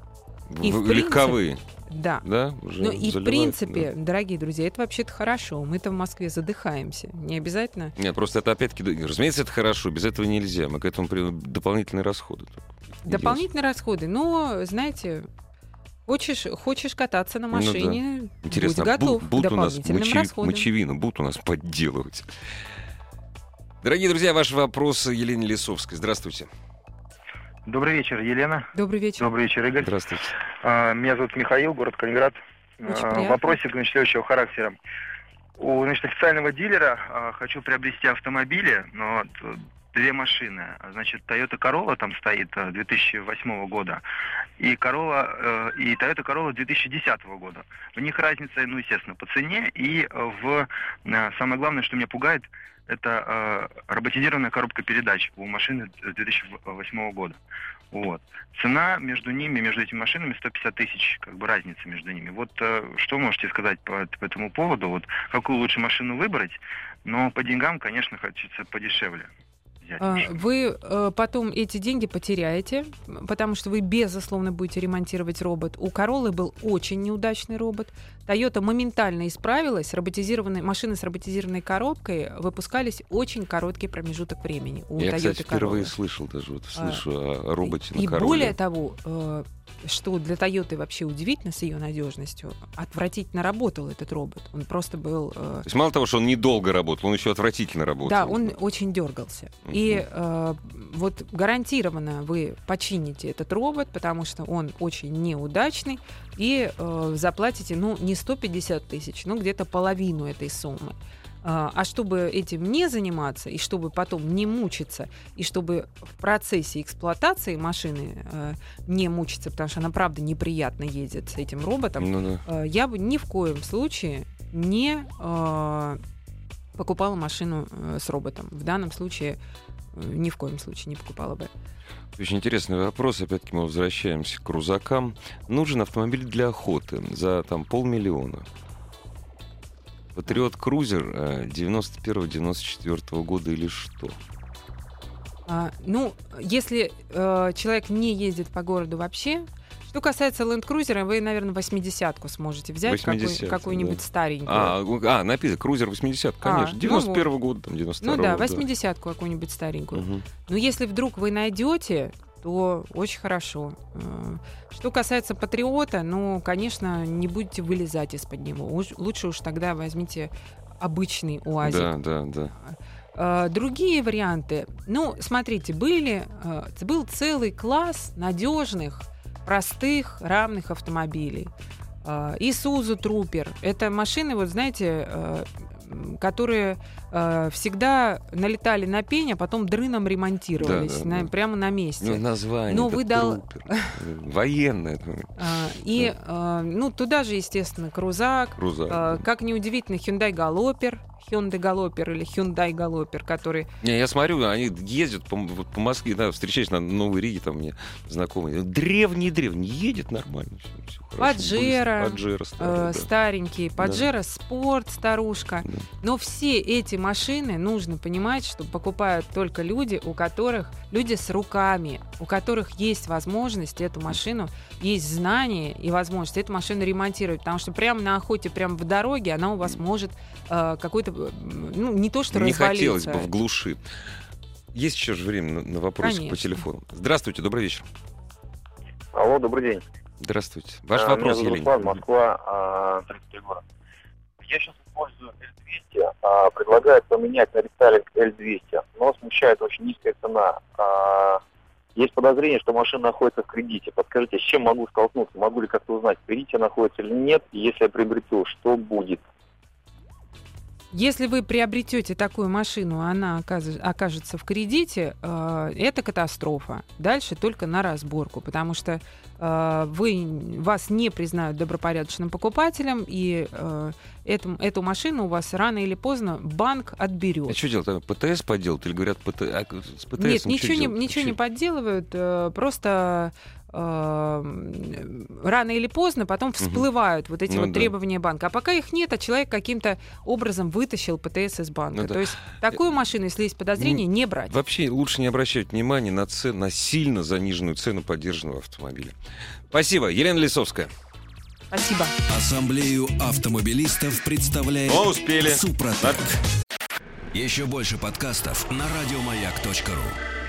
Speaker 3: И в
Speaker 2: В- Легковые,
Speaker 3: Да.
Speaker 2: да? Уже
Speaker 3: Ну и в
Speaker 2: заливают,
Speaker 3: принципе, дорогие друзья, это вообще-то хорошо. Мы-то в Москве задыхаемся. Не обязательно.
Speaker 2: да. Нет, просто это опять-таки, да, разумеется, это хорошо, без этого нельзя. Мы к этому при... дополнительные расходы.
Speaker 3: Дополнительные расходы. Но, знаете, хочешь, хочешь кататься на
Speaker 2: Ну да.
Speaker 3: машине,
Speaker 2: Интересно,
Speaker 3: будь
Speaker 2: а бу-
Speaker 3: готов к
Speaker 2: будут у нас
Speaker 3: дополнительным
Speaker 2: мочи-
Speaker 3: расходам.
Speaker 2: мочевину, будут у нас подделывать. Дорогие друзья, ваши вопросы Елене Лисовской. Здравствуйте.
Speaker 4: Добрый вечер, Елена.
Speaker 3: Добрый вечер.
Speaker 4: Добрый вечер, Игорь.
Speaker 2: Здравствуйте.
Speaker 4: А, Меня зовут Михаил, город Калининград.
Speaker 3: Очень
Speaker 4: А,
Speaker 3: приятно.
Speaker 4: Вопросик значит, следующего характера. У значит, официального дилера а, хочу приобрести автомобили, но вот, э, две машины. Значит, Toyota Corolla там стоит э, 2008 года и Corolla, э, и Toyota Corolla 2010 года. В них разница, ну, естественно, по цене и э, в... э, Самое главное, что меня пугает, это э, роботизированная коробка передач у машины 2008 года. Вот. Цена между ними, между этими машинами 150 тысяч, как бы разница между ними. Вот э, что можете сказать по, по этому поводу? Вот какую лучше машину выбрать? Но по деньгам, конечно, хочется подешевле.
Speaker 3: А. Вы э, потом эти деньги потеряете, потому что вы, безусловно, будете ремонтировать робот. У Короллы был очень неудачный робот. Toyota моментально исправилась. Роботизированные, машины с роботизированной коробкой выпускались очень короткий промежуток времени у
Speaker 2: Я,
Speaker 3: Toyota
Speaker 2: кстати, впервые
Speaker 3: Corolla.
Speaker 2: слышал даже, вот
Speaker 3: А,
Speaker 2: слышу о роботе
Speaker 3: И
Speaker 2: на Короле.
Speaker 3: более того, э, что для Toyota вообще удивительно с ее надежностью, отвратительно работал этот робот. Он просто был... э,
Speaker 2: То есть мало того, что он недолго работал, он еще отвратительно работал.
Speaker 3: Да, он очень дергался.
Speaker 2: Мгм.
Speaker 3: И э, вот гарантированно вы почините этот робот, потому что он очень неудачный, и э, заплатите, ну, не 150 тысяч, но где-то половину этой суммы. А а чтобы этим не заниматься, и чтобы потом не мучиться, и чтобы в процессе эксплуатации машины э, не мучиться, потому что она правда неприятно едет с этим роботом,
Speaker 2: Ну да.
Speaker 3: Э, я бы ни в коем случае не э, покупала машину э, с роботом. В данном случае ни в коем случае не покупала бы.
Speaker 2: Очень интересный вопрос. Опять-таки мы возвращаемся к крузакам. Нужен автомобиль для охоты за там полмиллиона. Патриот Крузер э, 91-94 года или что?
Speaker 3: А, ну, если э, человек не ездит по городу вообще, что касается Land Cruiser, вы, наверное, 80-ку сможете взять, какой-
Speaker 2: 80-ку,
Speaker 3: какую-нибудь
Speaker 2: да.
Speaker 3: старенькую.
Speaker 2: А, у- а, написано, Крузер 80,
Speaker 3: А,
Speaker 2: конечно.
Speaker 3: ну
Speaker 2: 91 года, там, 92
Speaker 3: ну да, 80-ку какую-нибудь старенькую.
Speaker 2: Мгм.
Speaker 3: Но если вдруг вы найдете, то очень хорошо. Э, Что касается патриота, ну, конечно, не будете вылезать из-под него. Уж- лучше уж тогда возьмите обычный УАЗик.
Speaker 2: Да, да, да.
Speaker 3: Э, Другие варианты, ну, смотрите, были, э, был целый класс надежных, простых, равных автомобилей. Э, Isuzu Trooper. Это машины, вот знаете, э, которые э, всегда налетали на пень, а потом дрыном ремонтировались
Speaker 2: Да, да,
Speaker 3: на-
Speaker 2: да.
Speaker 3: прямо на месте.
Speaker 2: Ну, название.
Speaker 3: Но
Speaker 2: это
Speaker 3: вы дал-
Speaker 2: трупер. Военное.
Speaker 3: А, И, э, ну, туда же, естественно, крузак,
Speaker 2: Крузак.
Speaker 3: Э, Как неудивительно, Hyundai Galloper, Hyundai Galloper или Hyundai Galloper, который...
Speaker 2: Не, я смотрю, они ездят по, по Москве, да, встречаюсь на Новой Риге, там мне знакомые. Древний-древний, едет нормально. Все, все.
Speaker 3: Паджеро.
Speaker 2: Паджеро
Speaker 3: э,
Speaker 2: старый, да.
Speaker 3: старенький, Pajero Sport, старушка.
Speaker 2: Да.
Speaker 3: Но все эти машины нужно понимать, что покупают только люди, у которых люди с руками, у которых есть возможность эту машину, есть знания и возможность эту машину ремонтировать, потому что прямо на охоте, прямо в дороге она у вас может э, какой-то, э, ну не то что
Speaker 2: Не
Speaker 3: развалиться.
Speaker 2: хотелось бы в глуши. Есть еще же время на, на вопросы по телефону. Здравствуйте, добрый вечер.
Speaker 4: Алло, добрый день.
Speaker 2: Здравствуйте. Ваш
Speaker 4: А,
Speaker 2: вопрос,
Speaker 4: Меня зовут
Speaker 2: Елена.
Speaker 4: Руслан, Москва, а, 33 года. Я сейчас использую L200, а, предлагают поменять на рестайлинг L200, но смущает очень низкая цена. А, Есть подозрение, что машина находится в кредите. Подскажите, с чем могу столкнуться? Могу ли как-то узнать, в кредите находится или нет? И если я приобрету, что будет?
Speaker 3: Если вы приобретете такую машину, она окажется в кредите, э, это катастрофа. Дальше только на разборку, потому что э, вы, вас не признают добропорядочным покупателем, и э, эту, эту машину у вас рано или поздно банк отберет.
Speaker 2: А что делать? ПТС поделать? Или говорят, ПТ... а с ПТС
Speaker 3: Нет, ничего, не, ничего не подделывают, просто рано или поздно потом всплывают вот эти
Speaker 2: Ну
Speaker 3: вот
Speaker 2: да.
Speaker 3: требования банка. А пока их нет, а человек каким-то образом вытащил ПТС из банка.
Speaker 2: Ну да.
Speaker 3: То есть такую машину, если есть подозрение, не брать.
Speaker 2: Вообще лучше не обращать внимания на, цен, на сильно заниженную цену поддержанного автомобиля. Спасибо. Елена Лисовская.
Speaker 3: Спасибо.
Speaker 1: Ассамблею автомобилистов представляет
Speaker 2: О, успели.
Speaker 1: Супротек. Еще больше подкастов на радиомаяк.ру.